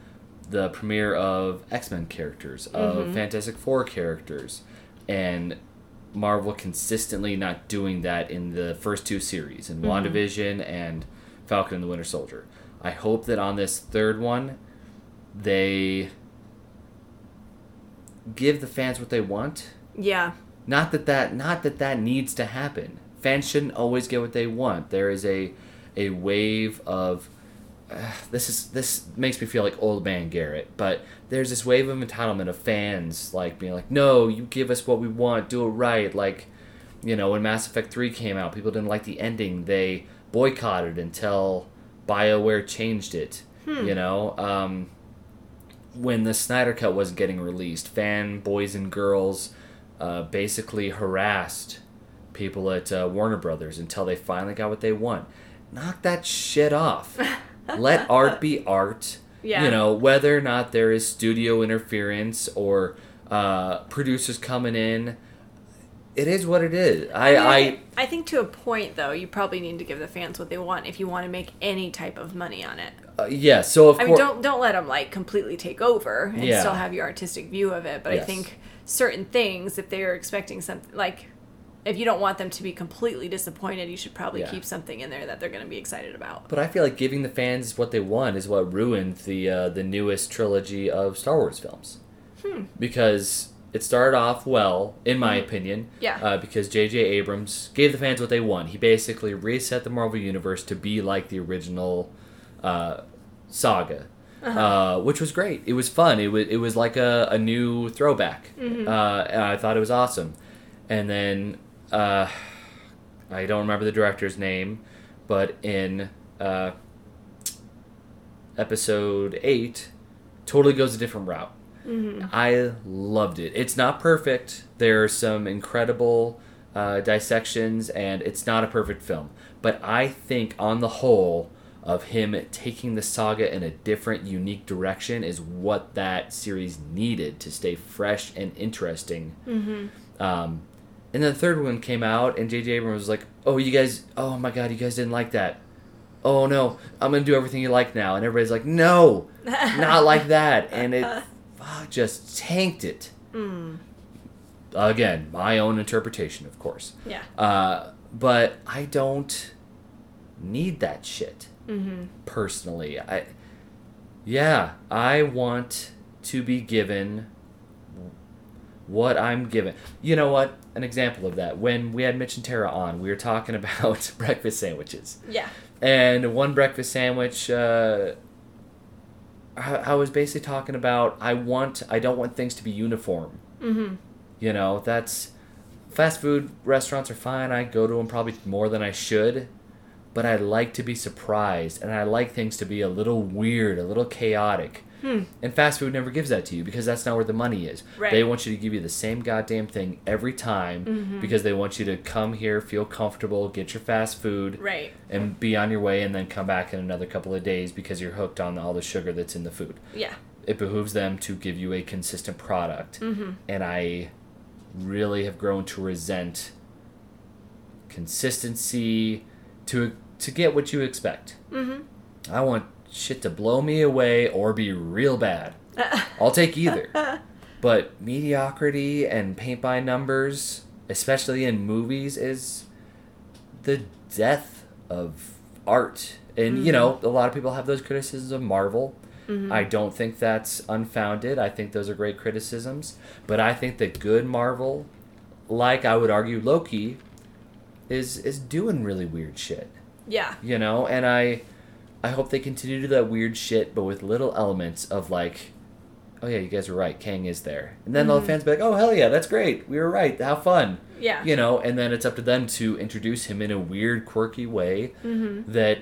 the premiere of X Men characters, of Mm-hmm. Fantastic Four characters, and Marvel consistently not doing that in the first two series, in mm-hmm. WandaVision and Falcon and the Winter Soldier. I hope that on this third one, they give the fans what they want. Yeah. Not that that not that that needs to happen. Fans shouldn't always get what they want. There is a a wave of uh, this is this makes me feel like old man Garrett, but there's this wave of entitlement of fans like being like, "No, you give us what we want, do it right." Like, you know, when Mass Effect 3 came out, people didn't like the ending. They boycotted until BioWare changed it, you know? Um when the Snyder Cut wasn't getting released, fan boys and girls uh, basically harassed people at uh, Warner Brothers until they finally got what they want. Knock that shit off. Let art be art. Yeah. You know, whether or not there is studio interference or uh, producers coming in, it is what it is. I, I, I, I think to a point though, you probably need to give the fans what they want if you want to make any type of money on it. uh, yeah. So of I mean, don't don't let them like completely take over and Yeah. still have your artistic view of it. But I think certain things, if they are expecting something like, if you don't want them to be completely disappointed, you should probably Yeah. keep something in there that they're going to be excited about. But I feel like giving the fans what they want is what ruined the uh, the newest trilogy of Star Wars films. Hmm. Because it started off well, in my opinion. Yeah. Uh, because J.J. Abrams gave the fans what they want. He basically reset the Marvel Universe to be like the original uh, saga. uh which was great. It was fun. It was it was like a, a new throwback. Uh, and I thought it was awesome. And then uh, I don't remember the director's name, but in uh, episode eight, totally goes a different route. I loved it. It's not perfect. There are some incredible uh, dissections, and it's not a perfect film. But I think, on the whole, of him taking the saga in a different, unique direction is what that series needed to stay fresh and interesting. Um, and then the third one came out, and J.J. Abrams was like, "Oh, you guys! Oh my God, you guys didn't like that. Oh no, I'm gonna do everything you like now." And everybody's like, "No, not like that," and it uh. fuck, just tanked it. Mm. Again, my own interpretation, of course. Yeah. Uh, but I don't need that shit. Mm-hmm. Personally, I yeah, I want to be given what I'm given. You know what? An example of that. When we had Mitch and Tara on, we were talking about breakfast sandwiches. Yeah. And one breakfast sandwich, uh, I, I was basically talking about I want, I don't want things to be uniform. Mm-hmm. You know, that's fast food restaurants are fine. I go to them probably more than I should, but I like to be surprised and I like things to be a little weird, a little chaotic. Hmm. And fast food never gives that to you because that's not where the money is. Right. They want you to give you the same goddamn thing every time mm-hmm. because they want you to come here, feel comfortable, get your fast food, Right. and be on your way and then come back in another couple of days because you're hooked on all the sugar that's in the food. Yeah. It behooves them to give you a consistent product. Mm-hmm. And I really have grown to resent consistency to to get what you expect. Mm-hmm. I want shit to blow me away or be real bad. I'll take either. But mediocrity and paint by numbers, especially in movies, is the death of art. And you know, mm-hmm. a lot of people have those criticisms of Marvel. Mm-hmm. I don't think that's unfounded. I think those are great criticisms. But I think that good Marvel, like I would argue Loki, is is doing really weird shit Yeah. you know and i i hope they continue to do that weird shit but with little elements of like oh yeah you guys are right kang is there and then all the fans be like oh hell yeah that's great we were right how fun Yeah. you know and then it's up to them to introduce him in a weird quirky way Mm-hmm. that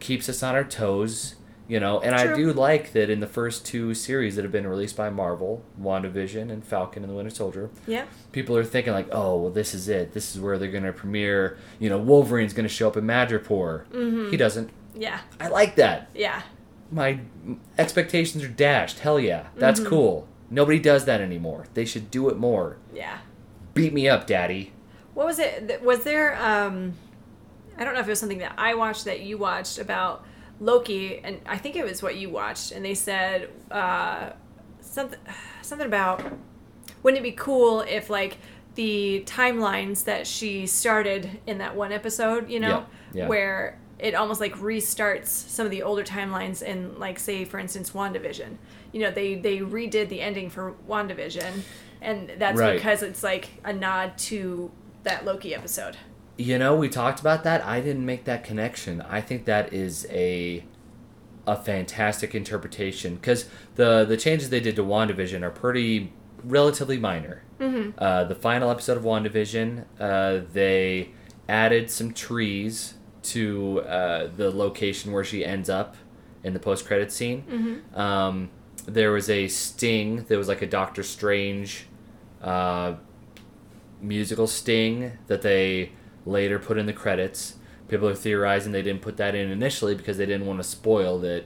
keeps us on our toes You know, and I do like that in the first two series that have been released by Marvel, WandaVision and Falcon and the Winter Soldier, Yeah. people are thinking like, oh, well, this is it. This is where they're gonna premiere. You know, Wolverine's gonna show up in Madripoor. Mm-hmm. He doesn't. Yeah. I like that. Yeah. My expectations are dashed. Hell yeah, that's Mm-hmm. cool. Nobody does that anymore. They should do it more. Yeah. Beat me up, daddy. What was it? Was there? um I don't know if it was something that I watched that you watched about Loki, and I think it was what you watched, and they said uh, something something about wouldn't it be cool if like the timelines that she started in that one episode, you know, Yeah, yeah. where it almost like restarts some of the older timelines in like say for instance WandaVision. You know, they they redid the ending for WandaVision and that's Right. because it's like a nod to that Loki episode. You know, we talked about that. I didn't make that connection. I think that is a a fantastic interpretation because the the changes they did to WandaVision are pretty relatively minor. Mm-hmm. Uh, the final episode of WandaVision, uh, they added some trees to uh, the location where she ends up in the post credit scene. Um, there was a sting. There was like a Doctor Strange uh, musical sting that they later put in the credits. People are theorizing they didn't put that in initially because they didn't want to spoil that,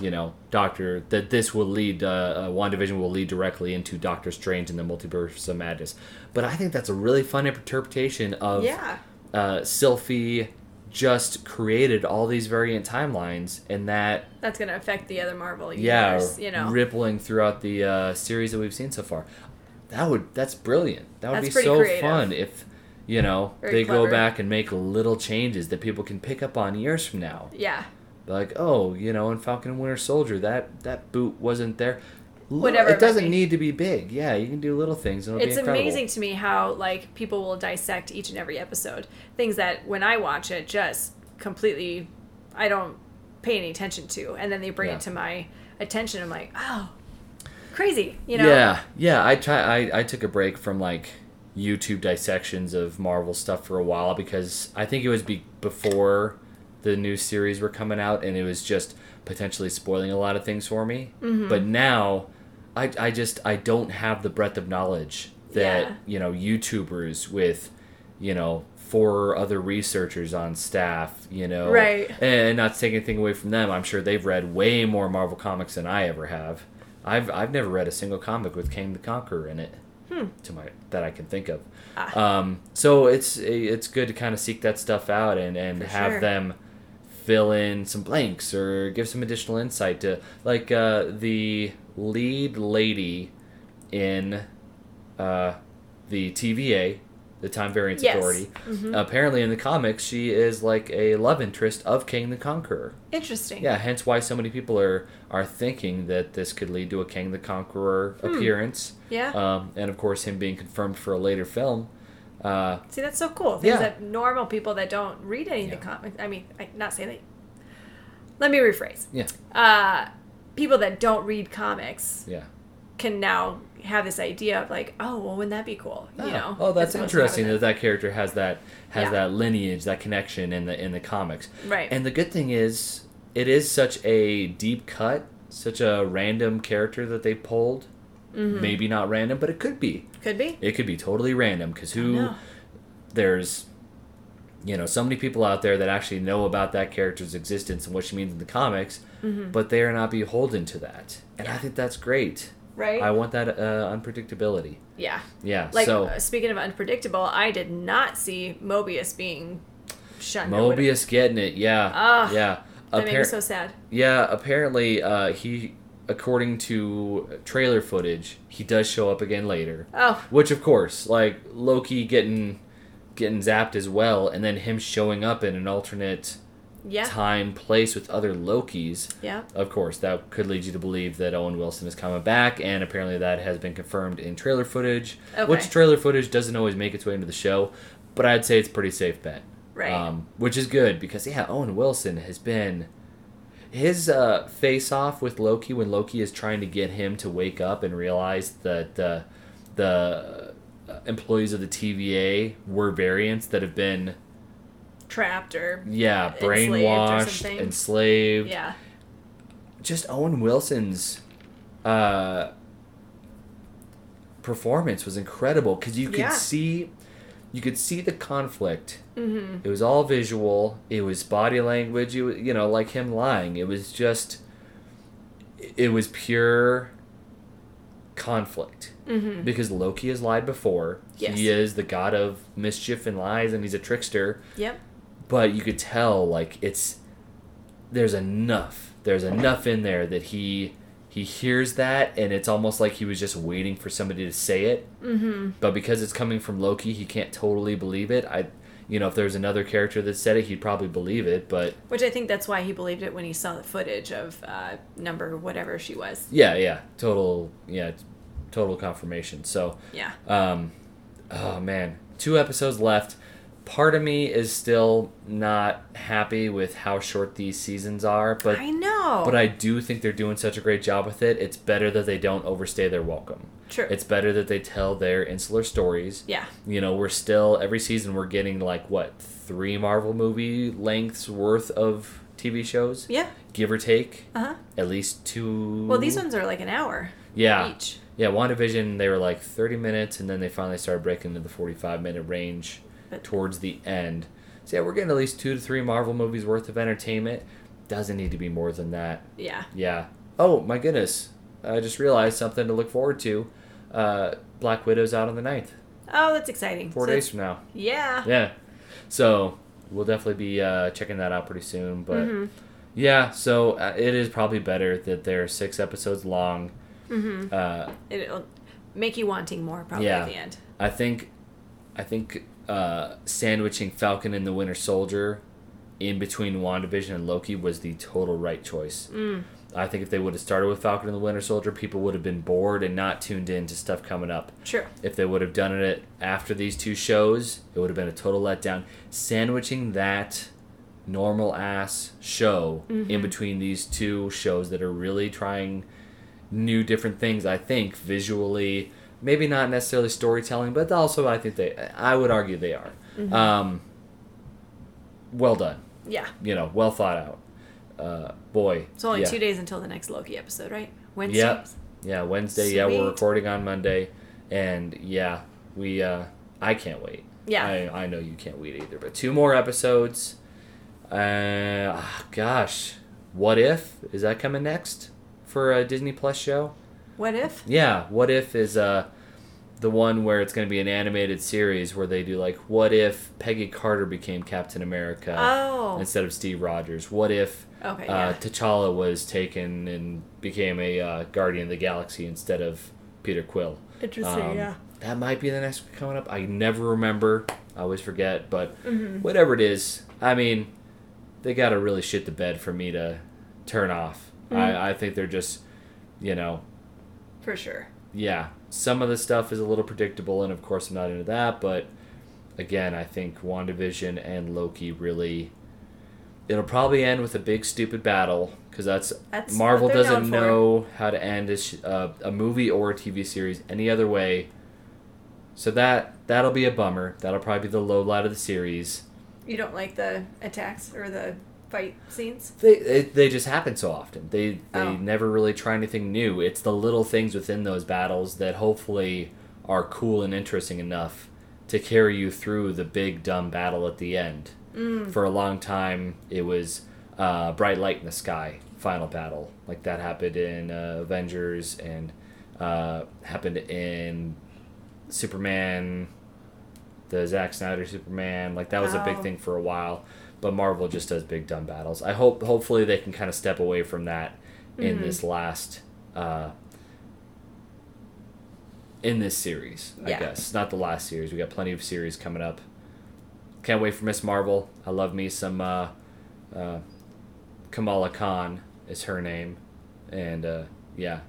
you know, Doctor that this will lead uh, uh, WandaVision will lead directly into Doctor Strange and the Multiverse of Madness. But I think that's a really fun interpretation of Yeah. uh, Sylvie just created all these variant timelines and that That's going to affect the other Marvel yeah you know. rippling throughout the uh, series that we've seen so far that would that's brilliant that would That's be so creative. fun if you know Very they go back and make little changes that people can pick up on years from now yeah. like oh you know in falcon and winter soldier that that boot wasn't there Whatever it doesn't need to be big yeah you can do little things It's amazing to me how like people will dissect each and every episode. Things that when I watch it just completely I don't pay any attention to and then they bring Yeah. it to my attention I'm like, "Oh, crazy." You know? Yeah, yeah. I try. I, I took a break from like YouTube dissections of Marvel stuff for a while because I think it was be- before the new series were coming out, and it was just potentially spoiling a lot of things for me. Mm-hmm. But now, I I just I don't have the breadth of knowledge that Yeah. you know YouTubers with, you know. Four other researchers on staff, you know, Right. and not to take anything away from them. I'm sure they've read way more Marvel comics than I ever have. I've I've never read a single comic with Kang the Conqueror in it, to my that I can think of. Ah. Um, so it's it's good to kind of seek that stuff out and and For have sure. them fill in some blanks or give some additional insight to like uh, the lead lady in uh, the TVA, the Time Variance Yes. Authority. Mhm. Apparently, in the comics, she is like a love interest of Kang the Conqueror. Interesting. Yeah, hence why so many people are are thinking that this could lead to a Kang the Conqueror appearance. Yeah. Um, and of course, him being confirmed for a later film. Uh, See, that's so cool. Things Yeah. that normal people that don't read any of the Yeah. comics, I mean, I, not saying that. Let me rephrase. yeah, Uh, people that don't read comics yeah. can now have this idea of like, oh, well, wouldn't that be cool? You oh, know? oh, that's as opposed to interesting that that character has that has Yeah. that lineage, that connection in the in the comics. Right. And the good thing is, it is such a deep cut, such a random character that they pulled. Mm-hmm. Maybe not random, but it could be. Could be. It could be totally random because who there's you know so many people out there that actually know about that character's existence and what she means in the comics, but they are not beholden to that, and I Mm-hmm. Think that's great. Right? I want that uh, unpredictability. yeah. Yeah. Like, so uh, speaking of unpredictable, I did not see Mobius being shunned. Mobius getting it. Yeah. Ah, yeah. That made me so sad. Yeah, apparently uh, he, according to trailer footage, he does show up again later. Oh, Which, of course, like Loki getting getting zapped as well, and then him showing up in an alternate yeah. time, place with other Lokis. Yeah. Of course, that could lead you to believe that Owen Wilson is coming back, and apparently that has been confirmed in trailer footage. Okay. Which trailer footage doesn't always make its way into the show, but I'd say it's a pretty safe bet. Right. Um, which is good because yeah, Owen Wilson has been his uh, face off with Loki when Loki is trying to get him to wake up and realize that uh, the employees of the TVA were variants that have been Trapped or. yeah Enslaved brainwashed, something. enslaved. Yeah. just Owen Wilson's uh, performance was incredible because you could Yeah. see you could see the conflict. Mm-hmm. It was all visual. It was body language. You you know like him lying. It was just it was pure conflict Mm-hmm. because Loki has lied before. Yes. He is the god of mischief and lies, and he's a trickster. Yep. But you could tell, like it's there's enough. There's enough in there that he he hears that, and it's almost like he was just waiting for somebody to say it. Mm-hmm. But because it's coming from Loki, he can't totally believe it. I, you know, if there's another character that said it, he'd probably believe it. But Which I think that's why he believed it when he saw the footage of uh, number whatever she was. yeah, yeah, total, yeah, total confirmation. So. Yeah. Um, oh man, two episodes left. Part of me is still not happy with how short these seasons are, but I know. but I do think they're doing such a great job with it. It's better that they don't overstay their welcome. True. It's better that they tell their insular stories. yeah. You know, we're still every season we're getting like what three Marvel movie lengths worth of TV shows, Yeah. give or take. Uh huh. At least two. Well, these ones are like an hour yeah, each. yeah, WandaVision, they were like 30 minutes, and then they finally started breaking into the 45 minute range towards the end. So, yeah, we're getting at least two to three Marvel movies worth of entertainment. Doesn't need to be more than that. Yeah. Yeah. Oh, my goodness. I just realized something to look forward to. Uh, Black Widow's out on the 9th, Oh, that's exciting. four So days from now. Yeah. Yeah. So, we'll definitely be uh, checking that out pretty soon. But, Mhm. yeah, so uh, it is probably better that they're six episodes long. Mhm. Uh, It'll make you wanting more probably Yeah. at the end. I think, I think uh, sandwiching Falcon and the Winter Soldier in between WandaVision and Loki was the total right choice. Mm. I think if they would have started with Falcon and the Winter Soldier, people would have been bored and not tuned in to stuff coming up. True. If they would have done it after these two shows, it would have been a total letdown. Sandwiching that normal ass show in Mhm. between these two shows that are really trying new different things, I think, visually, maybe not necessarily storytelling, but also I think they, I would argue they are. Mhm. Um, well done. Yeah. You know, well thought out. Uh, boy. It's only yeah. two days until the next Loki episode, right? Wednesday. Yep. Yeah, Wednesday. Yeah, we're recording on Monday, and yeah, we. Uh, I can't wait. Yeah. I, I know you can't wait either. But two more episodes. Uh, ah, gosh, what if is that coming next for a Disney Plus show? What if? Yeah, what if is uh the one where it's going to be an animated series where they do like what if Peggy Carter became Captain America Oh. instead of Steve Rogers? What if Okay. uh, Yeah. T'Challa was taken and became a uh, Guardian of the Galaxy instead of Peter Quill. Interesting. Um, yeah. That might be the next one coming up. I never remember. I always forget. But Mhm. whatever it is, I mean, they got to really shit the bed for me to turn off. Mhm. I, I think they're just, you know, For sure. yeah, some of the stuff is a little predictable, and of course, I'm not into that. But again, I think WandaVision and Loki really. It'll probably end with a big stupid battle because that's, That's Marvel doesn't know how to end a, uh, a movie or a TV series any other way. So that that'll be a bummer. That'll probably be the low light of the series. You don't like the attacks or the fight scenes? They it, they just happen so often. They they Oh. never really try anything new. It's the little things within those battles that hopefully are cool and interesting enough to carry you through the big dumb battle at the end. Mm. For a long time, it was uh, bright light in the sky final battle like that happened in uh, Avengers and uh, happened in Superman, the Zack Snyder Superman. Like that was a big Oh. thing for a while. But Marvel just does big dumb battles. I hope hopefully they can kind of step away from that in Mhm. this last uh, in this series. I guess not the last series. We got plenty of series coming up. Can't wait for Miss Marvel. I love me some uh, uh, Kamala Khan is her name, and uh, yeah,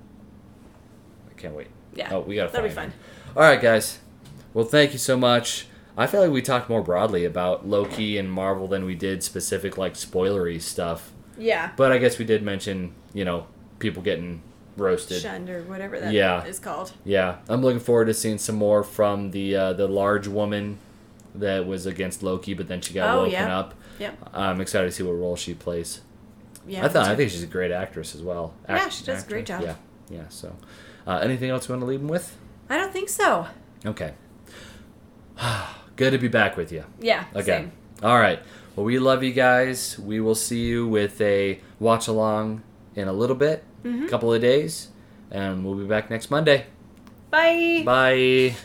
I can't wait. Yeah. Oh, we gotta. That'll be fun. All right, guys. Well, thank you so much. I feel like we talked more broadly about Loki and Marvel than we did specific like spoilery stuff. Yeah. But I guess we did mention, you know, people getting roasted. Shunned or whatever that is Yeah. is called. Yeah, I'm looking forward to seeing some more from the uh, the large woman that was against Loki, but then she got Oh, woken yeah. up. Yep. I'm excited to see what role she plays. Yeah, I thought I think she's a great actress as well. Yeah, she does a great job. Yeah, yeah. So, uh, anything else you want to leave them with? I don't think so. Okay. Good to be back with you Yeah. again. Same. All right. Well, we love you guys. We will see you with a watch along in a little bit, Mm-hmm. a couple of days, and we'll be back next Monday. Bye. Bye.